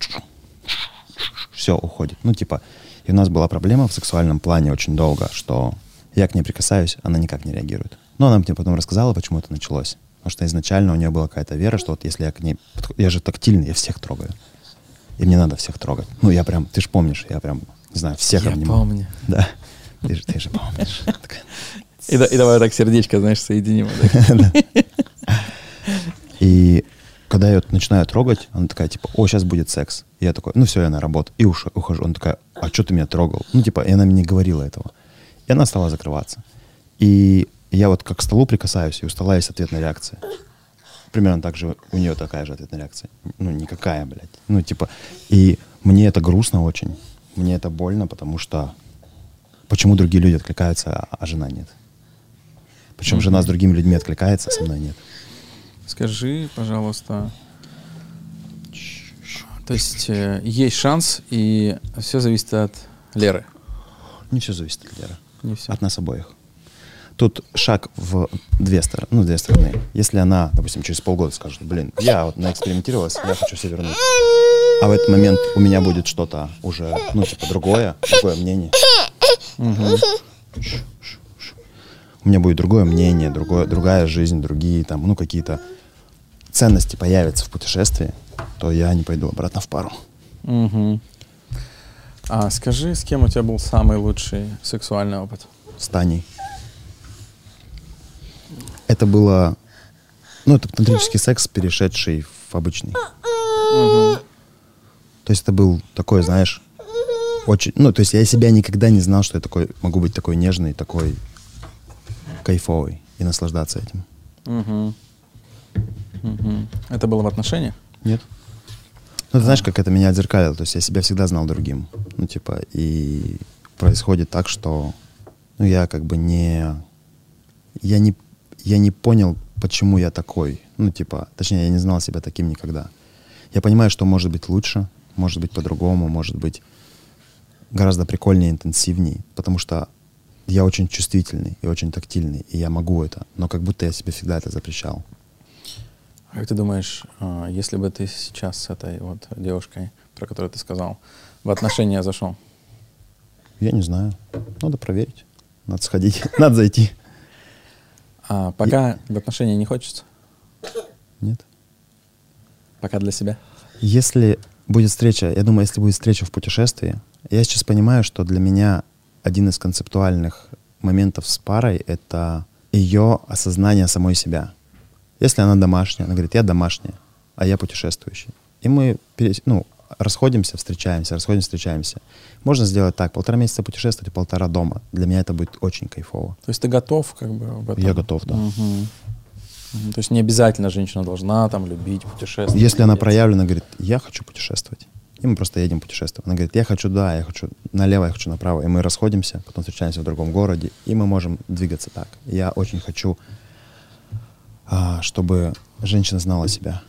все уходит. Ну, типа, и у нас была проблема в сексуальном плане очень долго, что я к ней прикасаюсь, она никак не реагирует. Но она мне потом рассказала, почему это началось. Потому что изначально у нее была какая-то вера, что вот если я к ней... подх- Я же тактильный, я всех трогаю. И мне надо всех трогать. Ну, я прям, ты же помнишь, я прям, не знаю, всех Я обнимал. помню. Да. Ты же, ты же помнишь. И, да- и давай так сердечко, знаешь, соединим. И когда я ее начинаю трогать, она такая, типа, о, сейчас будет секс. И я такой, ну все, я на работу. И уж, ухожу. Она такая, а что ты меня трогал? Ну, типа, и она мне не говорила этого. И она стала закрываться. И я вот как к столу прикасаюсь, и у стола есть ответная реакция. Примерно так же у нее такая же ответная реакция. Ну, никакая, блядь. Ну, типа, и мне это грустно очень. Мне это больно, потому что почему другие люди откликаются, а, жена нет? Причем Мгм. жена с другими людьми откликается, а со мной нет. Скажи, пожалуйста, то есть э, есть шанс, и все зависит от Леры. Не все зависит от Леры. Не все. От нас обоих. Тут шаг в две стороны, ну, две стороны. Если она, допустим, через полгода скажет, блин, я вот наэкспериментировалась, я хочу все вернуть. А в этот момент у меня будет что-то уже, ну, типа, другое, другое мнение. У меня будет другое мнение, другое, другая жизнь, другие там, ну, какие-то ценности появятся в путешествии, то я не пойду обратно в пару. Мгм. А скажи, с кем у тебя был самый лучший сексуальный опыт? с Таней. Это было, ну, это тантрический секс, перешедший в обычный. То есть это был такой, знаешь, очень, ну, то есть я себя никогда не знал, что я такой, могу быть такой нежный, такой кайфовый и наслаждаться этим. Мгм. Мгм. Это было в отношениях? Нет. Ну, ты знаешь, как это меня отзеркалило. То есть я себя всегда знал другим. Ну, типа, и происходит так, что ну, я как бы не... Я не, я не понял, почему я такой. Ну, типа, точнее, я не знал себя таким никогда. Я понимаю, что может быть лучше, может быть по-другому, может быть гораздо прикольнее, интенсивнее, потому что я очень чувствительный и очень тактильный, и я могу это, но как будто я себе всегда это запрещал. А Как ты думаешь, а, если бы ты сейчас с этой вот девушкой, про которую ты сказал, в отношения зашел, Я не знаю. Надо проверить. Надо сходить. Надо зайти. А пока в отношения не хочется, Нет. пока для себя? Если будет встреча, я думаю, если будет встреча в путешествии, я сейчас понимаю, что для меня один из концептуальных моментов с парой — это ее осознание самой себя. Если она домашняя, она говорит, я домашняя, а я путешествующий. И мы ну, расходимся, встречаемся, расходимся, встречаемся. Можно сделать так, полтора месяца путешествовать и полтора дома. Для меня это будет очень кайфово. То есть ты готов как бы в этом? Я готов, да. Мгм. То есть не обязательно женщина должна там любить, путешествовать. Если она проявлена, говорит, я хочу путешествовать. И мы просто едем путешествовать. Она говорит, я хочу, да, я хочу налево, я хочу направо. И мы расходимся, потом встречаемся в другом городе, и мы можем двигаться так. Я очень хочу, а, чтобы женщина знала себя.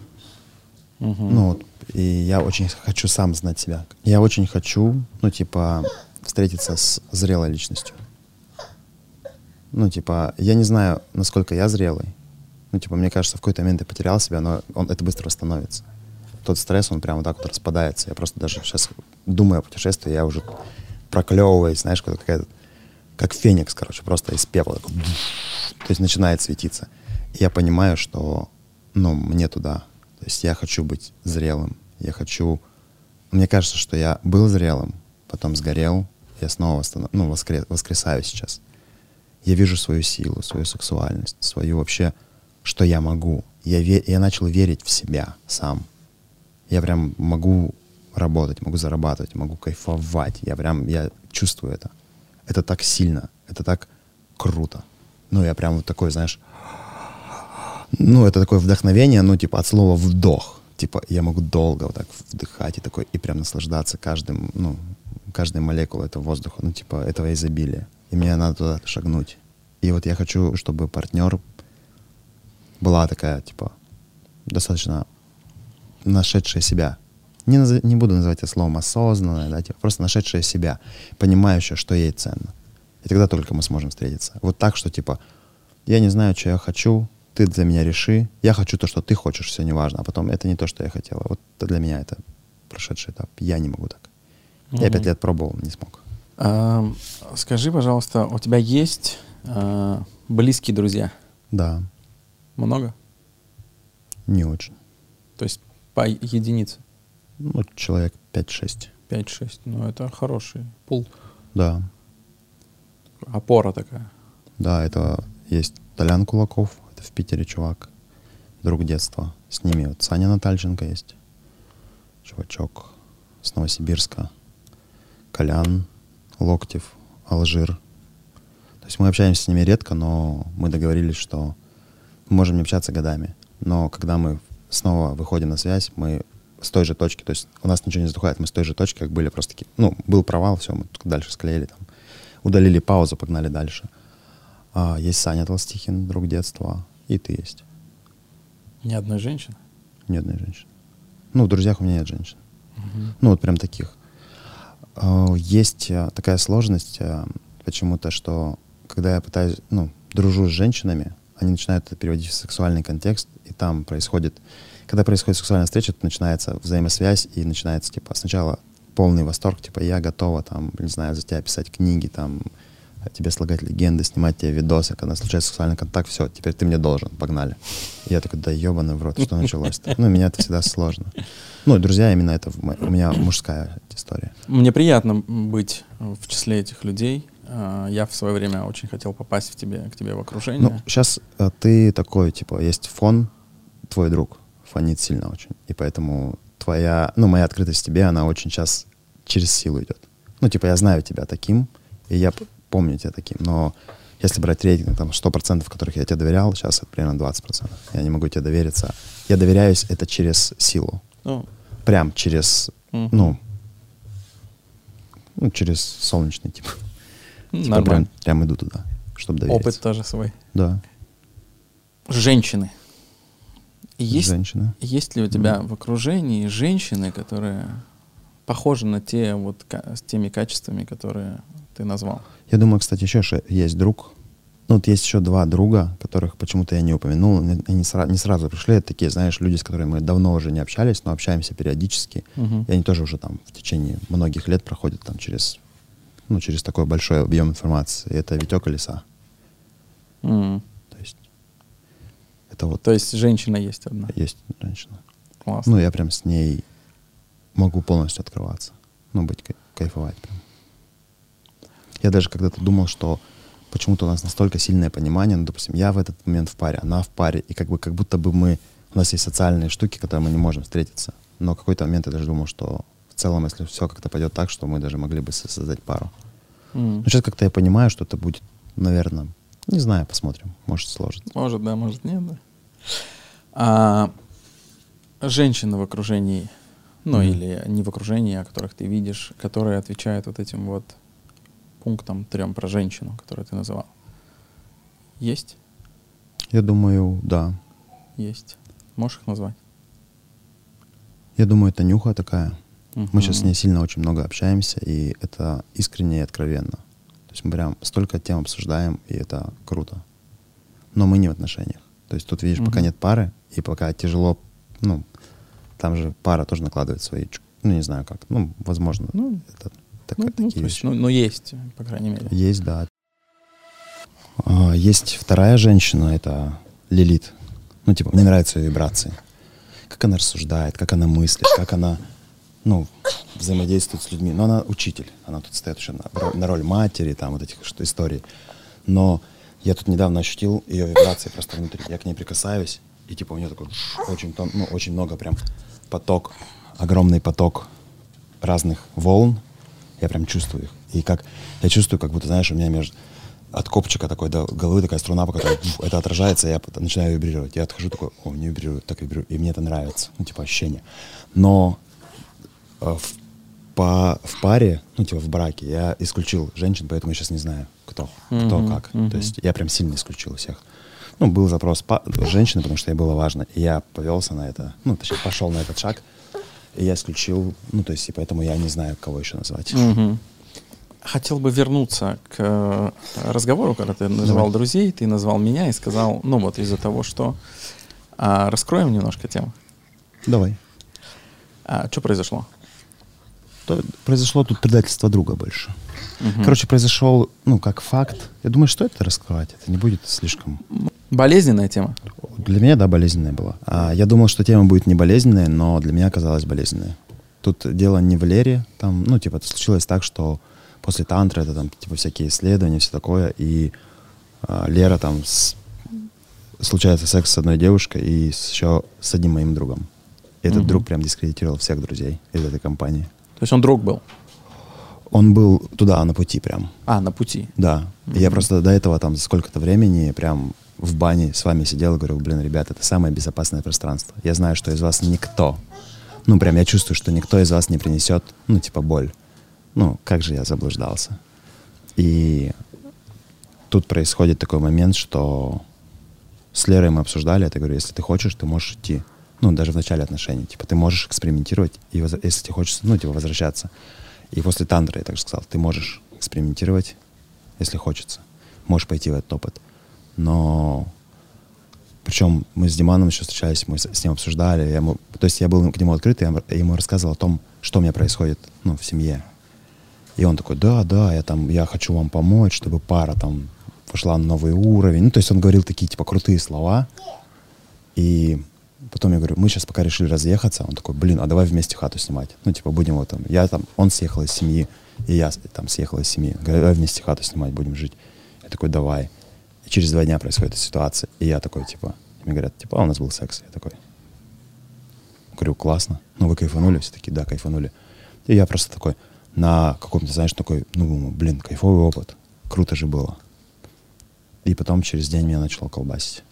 Мгм. Ну, вот, и я очень хочу сам знать себя. Я очень хочу, ну, типа, встретиться с зрелой личностью. Ну, типа, я не знаю, насколько я зрелый. Ну, типа, мне кажется, в какой-то момент я потерял себя, но он, это быстро восстановится. Тот стресс, он прямо вот так вот распадается. Я просто даже сейчас думаю о путешествии, я уже проклевываюсь, знаешь, как, какая-то, как феникс, короче, просто из пепла. такой То есть начинает светиться. И я понимаю, что, ну, мне туда. То есть я хочу быть зрелым. Я хочу... Мне кажется, что я был зрелым, потом сгорел, я снова восстанов... ну, воскре... воскресаю сейчас. Я вижу свою силу, свою сексуальность, свою вообще, что я могу. Я, ве... я начал верить в себя сам. Я прям могу работать, могу зарабатывать, могу кайфовать. Я прям, я чувствую это. Это так сильно, это так круто. Ну, я прям вот такой, знаешь, ну, это такое вдохновение, ну, типа, от слова вдох. Типа, я могу долго вот так вдыхать и такой, и прям наслаждаться каждым, ну, каждой молекулой этого воздуха, ну, типа, этого изобилия. И мне надо туда шагнуть. И вот я хочу, чтобы партнер была такая, типа, достаточно нашедшая себя. Не, наз- не буду называть это словом осознанная, да, типа, просто нашедшая себя, понимающая, что ей ценно. И тогда только мы сможем встретиться. Вот так, что типа, я не знаю, что я хочу, ты за меня реши, я хочу то, что ты хочешь, все неважно, а потом это не то, что я хотела. Вот для меня это прошедший этап. Я не могу так. Я Мгм. пять лет пробовал, не смог. А, скажи, пожалуйста, у тебя есть а, близкие друзья? Да, Много? не очень. То есть по единице? Ну, человек 5-6. 5-6. Ну, это хороший пул. Да, Опора такая. да, это есть Толян Кулаков, в Питере чувак, друг детства. С ними вот Саня Натальченко есть, чувачок с Новосибирска, Колян, Локтев, Алжир. То есть мы общаемся с ними редко, но мы договорились, что мы можем не общаться годами. но когда мы снова выходим на связь, мы с той же точки, то есть у нас ничего не затухает, мы с той же точки, как были просто такие, ну, был провал, все, мы дальше склеили там, удалили паузу, погнали дальше. А, есть Саня Толстихин, друг детства, и ты есть. Ни одной женщины? Ни одной женщины. Ну, в друзьях у меня нет женщин. Ну, вот прям таких. А, есть а, такая сложность а, почему-то, что когда я пытаюсь, ну, дружу с женщинами, они начинают это переводить в сексуальный контекст, и там происходит, когда происходит сексуальная встреча, то начинается взаимосвязь, и начинается, типа, сначала полный восторг, типа, я готова, там, не знаю, за тебя писать книги, там, тебе слагать легенды, снимать тебе видосы, когда случается сексуальный контакт, все, теперь ты мне должен, погнали. И я такой, да ебаный в рот, что началось-то? Ну, меня это всегда сложно. Ну, друзья, именно это у меня мужская история. Мне приятно быть в числе этих людей. А, я в свое время очень хотел попасть в тебе, к тебе в окружение. Ну, сейчас э, ты такой, типа, есть фон, твой друг фонит сильно очень. И поэтому твоя, ну, моя открытость тебе, она очень сейчас через силу идет. Ну, типа, я знаю тебя таким, и я помню тебя таким, но если брать рейтинг, там, 100%, которых я тебе доверял, сейчас это примерно 20%. Я не могу тебе довериться. Я доверяюсь это через силу. Ну. Прям через, угу. ну, ну, через солнечный, типа. типа прям, прям иду туда, чтобы довериться. Опыт тоже свой. Да. Женщины. Есть, Женщины. Есть ли у тебя mm. в окружении женщины, которые похожи на те вот с теми качествами, которые ты назвал? Я думаю, кстати, еще есть друг. Ну, вот есть еще два друга, которых почему-то я не упомянул. Они сра- не сразу пришли. Это такие, знаешь, люди, с которыми мы давно уже не общались, но общаемся периодически. Uh-huh. И они тоже уже там в течение многих лет проходят там через, ну, через такой большой объем информации. И это Витек и Лиса. Uh-huh. То есть это вот... То есть женщина есть одна? Есть женщина. Классно. Ну, я прям с ней могу полностью открываться. Ну, быть, кайфовать прям. Я даже когда-то думал, что почему-то у нас настолько сильное понимание, ну, допустим, я в этот момент в паре, она в паре, и как бы как будто бы мы, у нас есть социальные штуки, которые мы не можем встретиться. Но в какой-то момент я даже думал, что в целом, если все как-то пойдет так, что мы даже могли бы создать пару. Mm. Но сейчас как-то я понимаю, что это будет, наверное, не знаю, посмотрим, может сложится. Может, да, может нет, да. А, женщины в окружении, ну mm. или не в окружении, а которых ты видишь, которые отвечают вот этим вот пунктам трем про женщину, которую ты называл? Есть? Я думаю, да. Есть. Можешь их назвать? Я думаю, это нюха такая. Uh-huh. Мы сейчас с ней сильно очень много общаемся, и это искренне и откровенно. То есть мы прям столько тем обсуждаем, и это круто. Но мы не в отношениях. То есть тут, видишь, uh-huh. пока нет пары, и пока тяжело, ну, там же пара тоже накладывает свои, ну, не знаю как, ну, возможно, ну, это так, ну, такие ну, есть, ну, ну, есть, по крайней мере. Есть, да. А, есть вторая женщина, это Лилит. Ну, типа, мне нравятся ее вибрации. Как она рассуждает, как она мыслит, как она, ну, взаимодействует с людьми. Но она учитель. Она тут стоит еще на, на роль матери, там, вот этих что, историй. Но я тут недавно ощутил ее вибрации просто внутри. Я к ней прикасаюсь, и типа у нее такой очень, ну, очень много прям поток, огромный поток разных волн, я прям чувствую их. И как я чувствую, как будто, знаешь, у меня между от копчика такой до головы такая струна, по которой фу, это отражается, я начинаю вибрировать. Я отхожу такой, о, не вибрирует, так вибрирует. И мне это нравится, ну, типа, ощущение. Но э, в, по, в паре, ну, типа, в браке я исключил женщин, поэтому я сейчас не знаю, кто, mm-hmm, кто как. Mm-hmm. То есть я прям сильно исключил всех. Ну, был запрос по, женщины, потому что ей было важно. И я повелся на это, ну, точнее, пошел на этот шаг. И я исключил, ну, то есть, и поэтому я не знаю, кого еще назвать. Угу. Хотел бы вернуться к э, разговору, когда ты называл Давай. друзей, ты назвал меня и сказал, ну вот из-за того, что... А, раскроем немножко тему. Давай. А, что произошло? То, произошло тут предательство друга больше. Угу. Короче, произошел, ну, как факт. Я думаю, что это раскрывать? Это не будет слишком... Болезненная тема? Для меня, да, болезненная была. А, я думал, что тема будет не болезненная, но для меня оказалась болезненная. Тут дело не в Лере, там, ну, типа, это случилось так, что после тантры это там, типа, всякие исследования, все такое, и а, Лера там с, случается секс с одной девушкой и еще с одним моим другом. И этот угу. друг прям дискредитировал всех друзей из этой компании. То есть он друг был? Он был туда, на пути прям. А, на пути. Да. И я просто до этого там за сколько-то времени прям в бане с вами сидел и говорил, блин, ребята, это самое безопасное пространство. Я знаю, что из вас никто, ну прям я чувствую, что никто из вас не принесет, ну типа боль. Ну, как же я заблуждался. И тут происходит такой момент, что с Лерой мы обсуждали это, говорю, если ты хочешь, ты можешь идти. Ну, даже в начале отношений. Типа, ты можешь экспериментировать, и если тебе хочется, ну, типа, возвращаться. И после тантры я также сказал, ты можешь экспериментировать, если хочется. Можешь пойти в этот опыт. Но причем мы с Диманом еще встречались, мы с, ним обсуждали. Я ему, то есть я был к нему открыт, и я ему- рассказывал о том, что у меня происходит ну, в семье. И он такой, да, да, я там, я хочу вам помочь, чтобы пара там пошла на новый уровень. Ну, то есть он говорил такие, типа, крутые слова. И потом я говорю, мы сейчас пока решили разъехаться. Он такой, блин, а давай вместе хату снимать. Ну, типа, будем вот там, я там, он съехал из семьи, и я там съехал из семьи. Говорю, давай вместе хату снимать, будем жить. Я такой, давай. Через два дня происходит эта ситуация. И я такой, типа, мне говорят, типа, а у нас был секс. Я такой, говорю, классно. Ну, вы кайфанули? Все такие, да, кайфанули. И я просто такой, на каком-то, знаешь, такой, ну, блин, кайфовый опыт. Круто же было. И потом через день меня начало колбасить.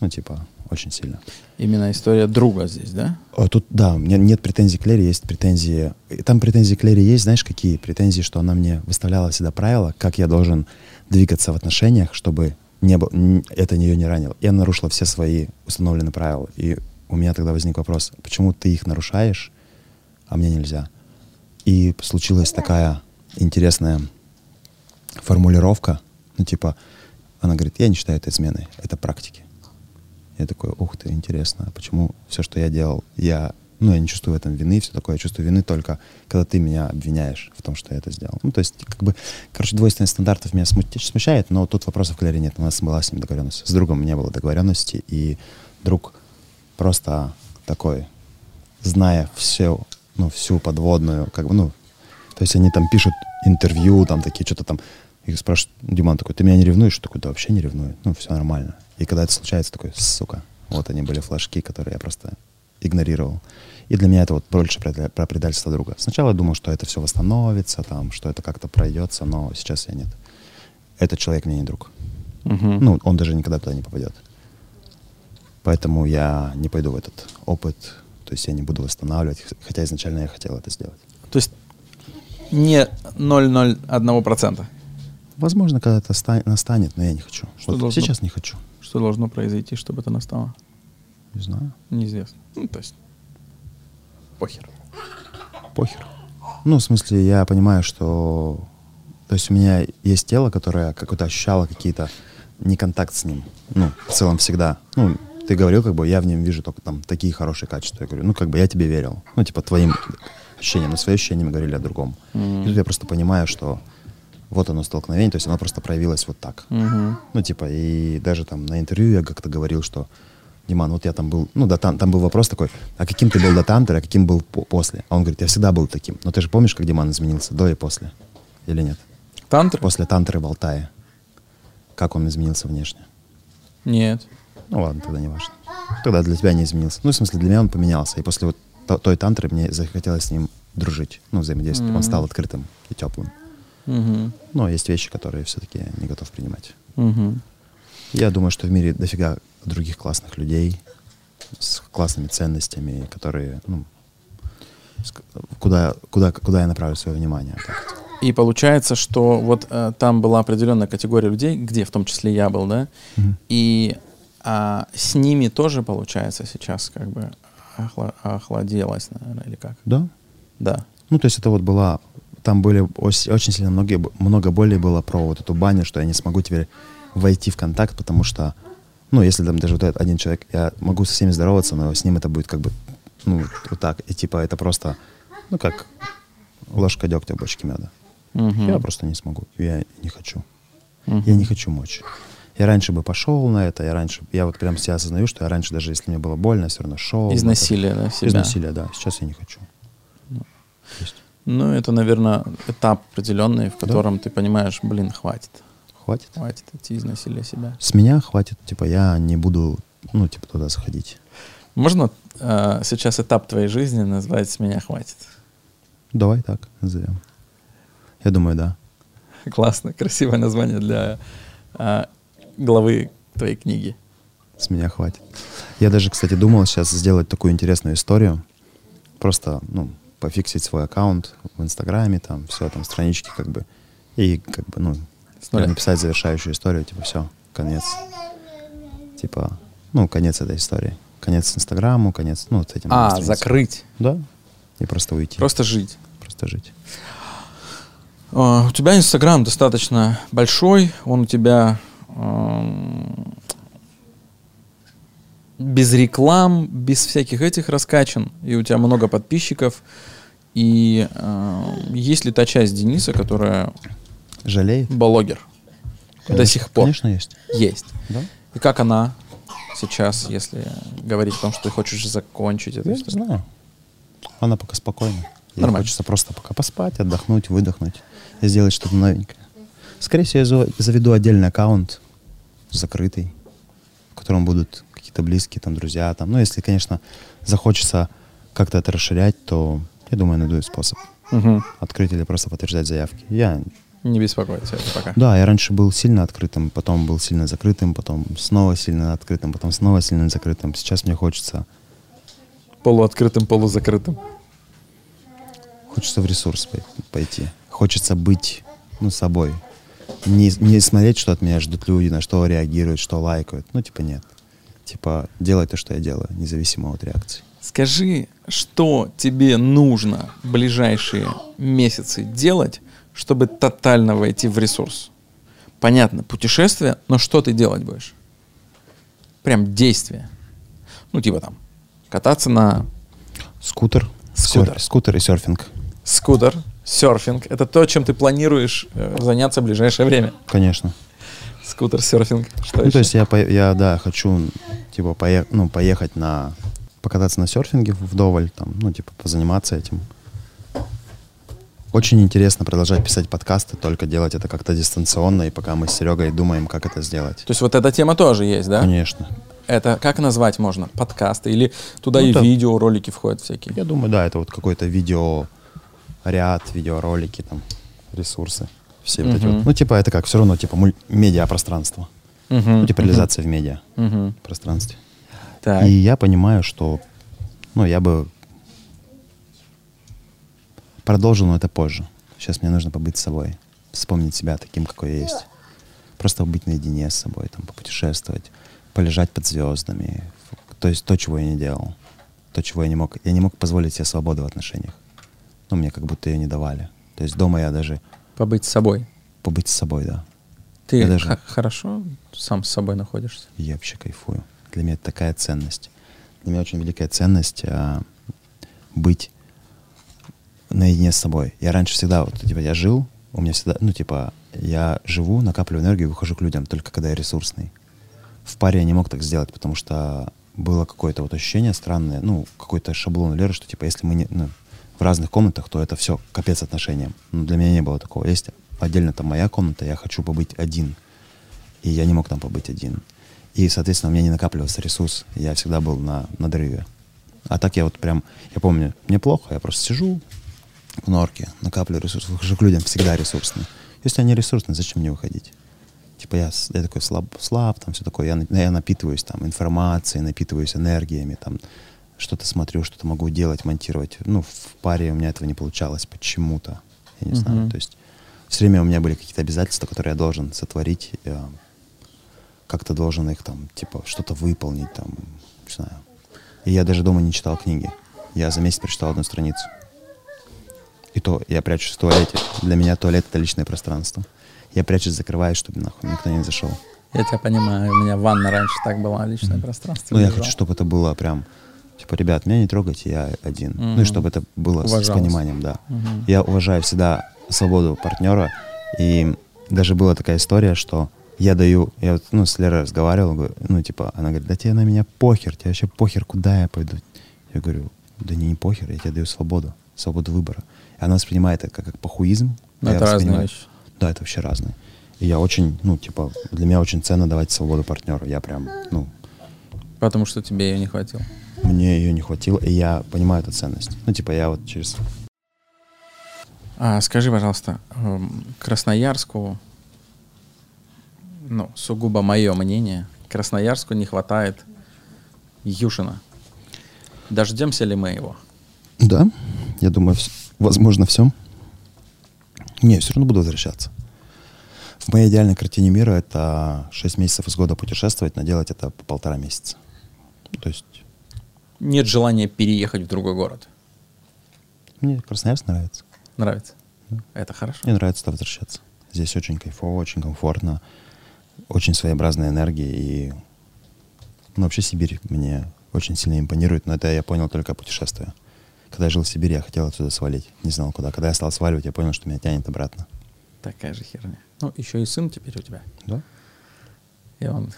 Ну, типа, очень сильно. Именно история друга здесь, да? А Тут, да, у меня нет претензий к Лере, есть претензии... Там претензии к Лере есть, знаешь, какие? Претензии, что она мне выставляла всегда правила, как я должен двигаться в отношениях, чтобы не был, н- это ее не ранило. Я нарушила все свои установленные правила. И у меня тогда возник вопрос, почему ты их нарушаешь, а мне нельзя? И случилась такая интересная формулировка, ну, типа, она говорит, я не считаю это изменой, это практики. Я такой, ух ты, интересно, а почему все, что я делал, я, ну, я не чувствую в этом вины, все такое, я чувствую вины только, когда ты меня обвиняешь в том, что я это сделал. Ну, то есть, как бы, короче, двойственность стандартов меня смущает, но тут вопросов к Лере нет, у нас была с ним договоренность. С другом не было договоренности, и друг просто такой, зная все, ну, всю подводную, как бы, ну, то есть они там пишут интервью, там такие, что-то там, их спрашивают, Диман такой, ты меня не ревнуешь? Такой, да вообще не ревную, ну, все нормально. И когда это случается, такой, сука, вот они были флажки, которые я просто игнорировал. И для меня это вот больше про, предательство друга. Сначала я думал, что это все восстановится, там, что это как-то пройдется, но сейчас я нет. Этот человек мне не друг. Мгм. Ну, он даже никогда туда не попадет. Поэтому я не пойду в этот опыт, то есть я не буду восстанавливать, хотя изначально я хотел это сделать. То есть не 0,01%. Возможно, когда-то ста- настанет, но я не хочу. Что Вот должно- сейчас не хочу. Что должно произойти, чтобы это настало? Не знаю. Неизвестно. Ну, то есть похер. Похер. Ну, в смысле, я понимаю, что... То есть у меня есть тело, которое как-то ощущало какие-то... Не контакт с ним. Ну, в целом всегда. Ну, ты говорил, как бы, я в нем вижу только там такие хорошие качества. Я говорю, ну, как бы я тебе верил. Ну, типа, твоим ощущениям. Но свои ощущения мы говорили о другом. И тут я просто понимаю, что вот оно столкновение, то есть оно просто проявилось вот так. Мгм. Ну, типа, и даже там на интервью я как-то говорил, что Диман, вот я там был, ну, до тан- там был вопрос такой, а каким ты был до тантера, а каким был по- после? А он говорит, я всегда был таким. Но ты же помнишь, как Диман изменился до и после? Или нет? Тантр? После тантры Болтая. Как он изменился внешне? Нет. Ну ладно, тогда не важно. Тогда для тебя не изменился. Ну, в смысле, для меня он поменялся. И после вот то- той тантры мне захотелось с ним дружить, ну, взаимодействовать. Он стал открытым и теплым. Мгм. Но есть вещи, которые все-таки не готов принимать. Мгм. Я думаю, что в мире дофига других классных людей с классными ценностями, которые, ну, куда, куда, куда я направлю свое внимание. Так. И получается, что вот э, там была определенная категория людей, где в том числе я был, да, и а, с ними тоже получается сейчас как бы охла- охладелось, наверное, или как? Да? Да. Ну, то есть это вот была... Там были очень сильно многие, много более было про вот эту баню, что я не смогу теперь войти в контакт, потому что, ну, если там даже вот этот один человек, я могу со всеми здороваться, но с ним это будет как бы, ну, вот так. И типа это просто, ну, как ложка дегтя в бочке меда. Мгм. Я просто не смогу. Я не хочу. Мгм. Я не хочу мочь. Я раньше бы пошел на это, я раньше, я вот прям себя осознаю, что я раньше, даже если мне было больно, все равно шел. Из насилия, да, себя. Из насилия, да. Сейчас я не хочу. То есть Ну, это, наверное, этап определенный, в котором ты понимаешь, блин, хватит. Хватит. Хватит идти из насилия себя. С меня хватит, типа, я не буду, ну, типа, туда заходить. Можно э, сейчас этап твоей жизни назвать «С меня хватит»? Давай так назовем. Я думаю, да. Классно, красивое название для а, главы твоей книги. С меня хватит. Я даже, кстати, думал сейчас сделать такую интересную историю. Просто, ну, пофиксить свой аккаунт в Инстаграме, там, все, там, странички, как бы. И, как бы, ну, написать завершающую историю, типа, все, конец. Типа, ну, конец этой истории. Конец Инстаграму, конец, ну, вот этим. А, закрыть. Да. И просто уйти. Просто жить. Просто жить. Uh, у тебя Инстаграм достаточно большой, он у тебя uh, без реклам, без всяких этих раскачан, и у тебя много подписчиков. И uh, есть ли та часть Дениса, которая жалеет? Блогер. Конечно, До сих пор. Конечно, есть. Есть. Да? И как она сейчас, если говорить о том, что ты хочешь закончить эту Я не знаю. Она пока спокойна. Ей Нормально. хочется просто пока поспать, отдохнуть, выдохнуть и сделать что-то новенькое. Скорее всего, я за- заведу отдельный аккаунт, закрытый, в котором будут какие-то близкие там друзья. Там. Ну, если, конечно, захочется как-то это расширять, то я думаю, найду способ Мгм. открыть или просто подтверждать заявки. Я, Не беспокойся это пока. да, я раньше был сильно открытым, потом был сильно закрытым, потом снова сильно открытым, потом снова сильно закрытым. Сейчас мне хочется, Полуоткрытым, полузакрытым. хочется в ресурс пой- пойти. Хочется быть, ну, собой. Не, не смотреть, что от меня ждут люди, на что реагируют, что лайкают. Ну, типа, нет. Типа, делать то, что я делаю, независимо от реакции. Скажи, что тебе нужно в ближайшие месяцы делать, чтобы тотально войти в ресурс? Понятно, путешествие, но что ты делать будешь? Прям действие. Ну, типа там, кататься на Скутер. Скутер. Сер- скутер и серфинг. скутер, серфинг. Это то, чем ты планируешь э, заняться в ближайшее время. Конечно. Скутер, серфинг. Что Ну, еще? то есть я, я да, хочу, типа, пое- ну, поехать на... Покататься на серфинге вдоволь, там, ну, типа, позаниматься этим. Очень интересно продолжать писать подкасты, только делать это как-то дистанционно, и пока мы с Серегой думаем, как это сделать. То есть вот эта тема тоже есть, да? Конечно. Это как назвать можно? Подкасты? Или туда Ну, и это- видео, ролики входят всякие? Я думаю, да, это вот какой-то видео ряд, видеоролики, там, ресурсы. Все вот эти вот. Ну, типа, это как, все равно, типа, медиапространство. Мгм, Ну, типа, реализация в медиа мгм. пространстве. Так. И я понимаю, что, ну, я бы продолжил, но это позже. Сейчас мне нужно побыть с собой, вспомнить себя таким, какой я есть. Просто быть наедине с собой, там, попутешествовать, полежать под звездами. То есть то, чего я не делал. То, чего я не мог. Я не мог позволить себе свободу в отношениях. Ну, мне как будто ее не давали. То есть дома я даже Побыть с собой. побыть с собой, да. Ты Я даже- хорошо сам с собой находишься? Я вообще кайфую. Для меня это такая ценность. Для меня очень великая ценность а, быть наедине с собой. Я раньше всегда, вот, типа, я жил, у меня всегда, ну, типа, я живу, накапливаю энергию, выхожу к людям, только когда я ресурсный. В паре я не мог так сделать, потому что было какое-то вот ощущение странное, ну, какой-то шаблон Леры, что, типа, если мы не, ну, в разных комнатах, то это все капец отношениям. Ну, для меня не было такого. Есть отдельно там моя комната, я хочу побыть один. И я не мог там побыть один. И, соответственно, у меня не накапливался ресурс. Я всегда был на надрыве. А так я вот прям, я помню, мне плохо, я просто сижу в норке, накапливаю ресурс, выхожу к людям, всегда ресурсный. Если они ресурсные, зачем мне выходить? Типа я, я такой слаб, слаб, там все такое, я, я напитываюсь там информацией, напитываюсь энергиями, там что-то смотрю, что-то могу делать, монтировать. Ну, в паре у меня этого не получалось почему-то. Я не знаю. Мгм. То есть все время у меня были какие-то обязательства, которые я должен сотворить. Я как-то должен их там, типа, что-то выполнить, там, не знаю. И я даже дома не читал книги. Я за месяц прочитал одну страницу. И то я прячусь в туалете. Для меня туалет — это личное пространство. Я прячусь, закрываюсь, чтобы нахуй никто не зашел. Я тебя понимаю. У меня ванна раньше так была, личное пространство. Ну, я лежал. хочу, чтобы это было прям, типа, ребят, меня не трогайте, я один. Ну, Мгм. и чтобы это было с- с, Уважалось. пониманием, да. Мгм. Я уважаю всегда свободу партнера. И даже была такая история, что я даю, я вот, ну, с Лерой разговаривал, говорю, ну, типа, она говорит, да тебе на меня похер, тебе вообще похер, куда я пойду. Я говорю, да не, не похер, я тебе даю свободу, свободу выбора. Она воспринимает это как, как похуизм. Но а я это разные вещи. Да, это вообще разные. И я очень, ну, типа, для меня очень ценно давать свободу партнеру. Я прям, ну, Потому что тебе ее не хватило. мне ее не хватило, и я понимаю эту ценность. Ну, типа, я вот через... А скажи, пожалуйста, эм, Красноярску, ну, сугубо мое мнение, Красноярску не хватает Юшина. Дождемся ли мы его? Да, я думаю, вс- возможно, все. Не, все равно буду возвращаться. В моей идеальной картине мира это 6 месяцев из года путешествовать, но делать это по полтора месяца. То есть Нет желания переехать в другой город. мне Красноярск нравится. Нравится? Это хорошо. Мне нравится туда возвращаться. Здесь очень кайфово, очень комфортно, очень своеобразная энергия. И ну, вообще Сибирь мне очень сильно импонирует, но это я понял только путешествуя. Когда я жил в Сибири, я хотел отсюда свалить, не знал куда. Когда я стал сваливать, я понял, что меня тянет обратно. Такая же херня. Ну, еще и сын теперь у тебя. Да? И он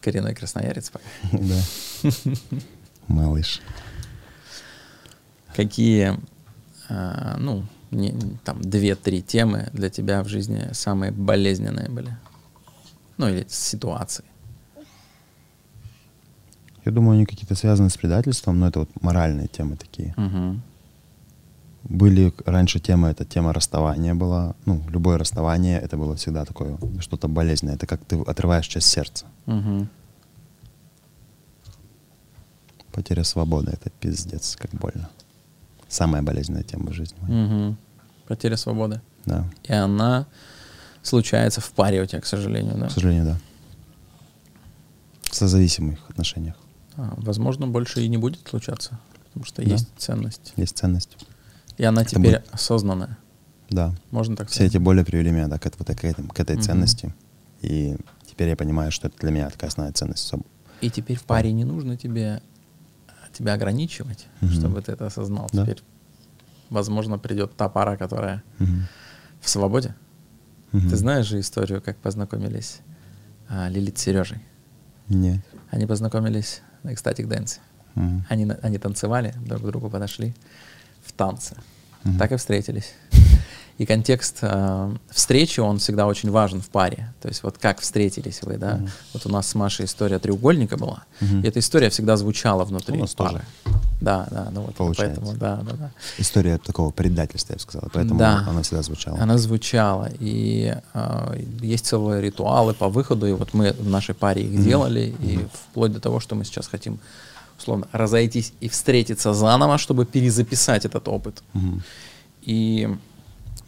коренной красноярец пока. Да. Малыш. Какие, а, ну, не- там, две-три темы для тебя в жизни самые болезненные были? Ну, или ситуации. Я думаю, они какие-то связаны с предательством, но это вот моральные темы такие. Мгм. Были раньше темы, это тема расставания была. Ну, любое расставание, это было всегда такое, что-то болезненное. Это как ты отрываешь часть сердца. Мгм. Потеря свободы, это пиздец, как больно. Самая болезненная тема в жизни. Мгм. Потеря свободы. Да, И она случается в паре у тебя, к сожалению, да? к сожалению, да. В созависимых отношениях возможно, больше и не будет случаться, потому что Да. есть ценность. есть ценность. И она Это теперь будет- осознанная. Да. Можно так Все сказать? эти боли привели меня да, к, вот к, этим- к этой Мгм. ценности. И теперь я понимаю, что это для меня такая основная ценность. И теперь в паре не нужно тебе тебя ограничивать, Мгм. чтобы ты это осознал. Да. Теперь, возможно, придет та пара, которая Мгм. в свободе. Мгм. Ты знаешь же историю, как познакомились а, Лилит с Сережей? Нет. Они познакомились на экстатик дэнсе. Они, они танцевали, друг к другу подошли в танце. Так и встретились. И контекст э, встречи, он всегда очень важен в паре. То есть вот как встретились вы, да? Мгм. Вот у нас с Машей история треугольника была. Мгм. И эта история всегда звучала внутри У нас пары. тоже. Да, да, ну вот Получается. поэтому, да, да, да. История такого предательства, я бы сказал. Поэтому Да. она всегда звучала. Она звучала, и э, есть целые ритуалы по выходу, и вот мы в нашей паре их Мгм. делали, и вплоть до того, что мы сейчас хотим условно разойтись и встретиться заново, чтобы перезаписать этот опыт. Мгм. И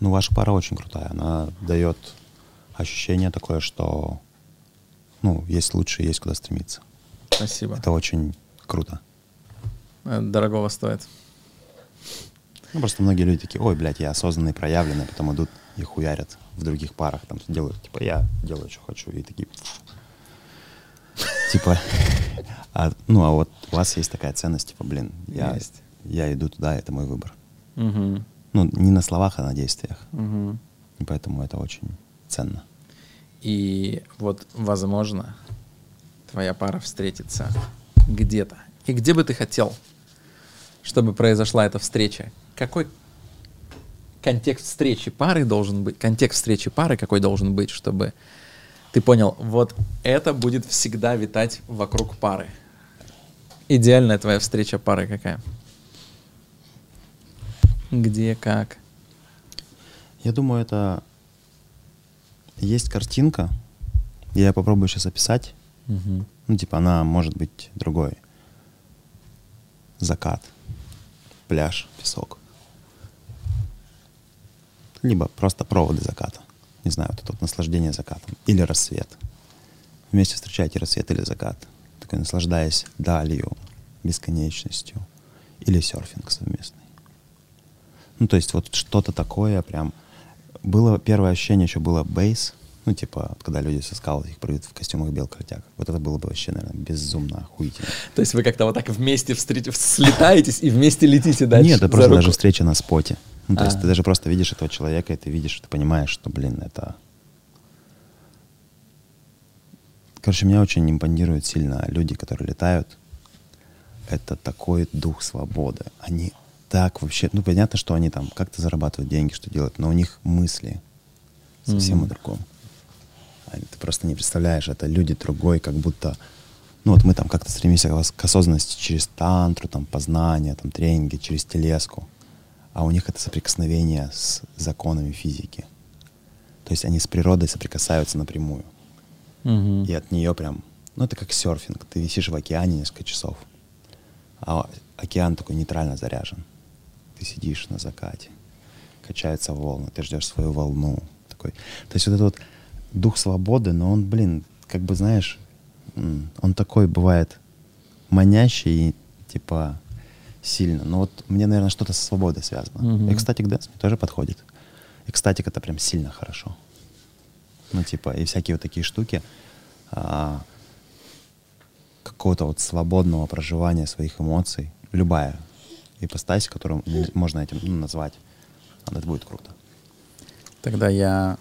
Ну, ваша пара очень крутая. Она дает ощущение такое, что ну, есть лучше, есть куда стремиться. спасибо. Это очень круто. Это дорогого стоит. Ну, просто многие люди такие, ой, блядь, я осознанный, проявленный, потом идут и хуярят в других парах, там делают, типа, я делаю, что хочу, и такие, типа, а, ну, а вот у вас есть такая ценность, типа, блин, я, Есть. я иду туда, это мой выбор. Мгм. Ну, не на словах, а на действиях. Мгм. И поэтому это очень ценно. И вот, возможно, твоя пара встретится где-то. И где бы ты хотел, чтобы произошла эта встреча? Какой контекст встречи пары должен быть? Контекст встречи пары какой должен быть, чтобы ты понял, вот это будет всегда витать вокруг пары. Идеальная твоя встреча пары какая? Где, как? Я думаю, это есть картинка, я попробую сейчас описать. Мгм. Ну, типа, она может быть другой. Закат, пляж, песок. Либо просто проводы заката. Не знаю, вот это вот наслаждение закатом. Или рассвет. Вместе встречаете рассвет или закат. Такой наслаждаясь далью, бесконечностью. Или серфинг совместный. Ну, то есть вот что-то такое прям... Было первое ощущение, еще было бейс. Ну, типа, вот когда люди со скал их прыгают в костюмах белых кротяг. Вот это было бы вообще, наверное, безумно охуительно. То есть вы как-то вот так вместе встреч... слетаетесь и вместе летите дальше? Нет, это просто даже встреча на споте. Ну, то есть А. ты даже просто видишь этого человека, и ты видишь, ты понимаешь, что, блин, это... Короче, меня очень импонируют сильно люди, которые летают. Это такой дух свободы. Они так вообще... Ну, понятно, что они там как-то зарабатывают деньги, что делают, но у них мысли совсем Мгм. о другом. Ты просто не представляешь, это люди другой, как будто... Ну вот мы там как-то стремимся к ос- к осознанности через тантру, там, познание, там, тренинги, через телеску. а у них это соприкосновение с законами физики. То есть они с природой соприкасаются напрямую. Мгм. И от нее прям, ну это как серфинг. Ты висишь в океане несколько часов, а океан такой нейтрально заряжен. Ты сидишь на закате, качаются волны, ты ждешь свою волну. Такой. То есть вот этот вот дух свободы, но он, блин, как бы знаешь, он такой бывает манящий и типа сильно. Но вот мне, наверное, что-то со свободой связано. Мгм. Ecstatic dance мне тоже подходит. Экстатик это прям сильно хорошо. Ну, типа, и всякие вот такие штуки а, какого-то вот свободного проживания своих эмоций, любая ипостась, которую можно этим ну, назвать, это будет круто. Тогда я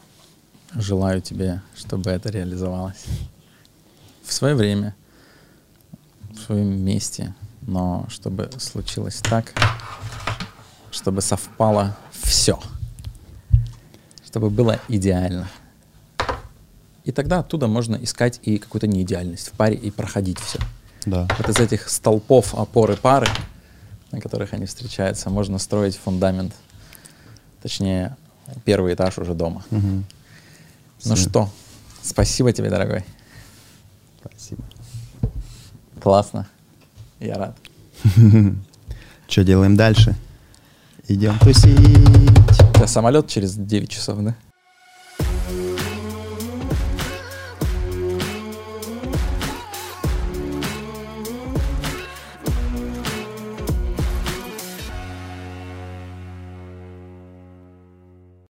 желаю тебе, чтобы это реализовалось в свое время, в своем месте, но чтобы случилось так, чтобы совпало все, чтобы было идеально. И тогда оттуда можно искать и какую-то неидеальность в паре и проходить все. Да. Вот из этих столпов опоры пары, на которых они встречаются, можно строить фундамент, точнее, первый этаж уже дома. Мгм. Ну что, спасибо тебе, дорогой. Спасибо. Классно. Я рад. Что делаем дальше? Идем тусить. У тебя самолет через 9 часов, да?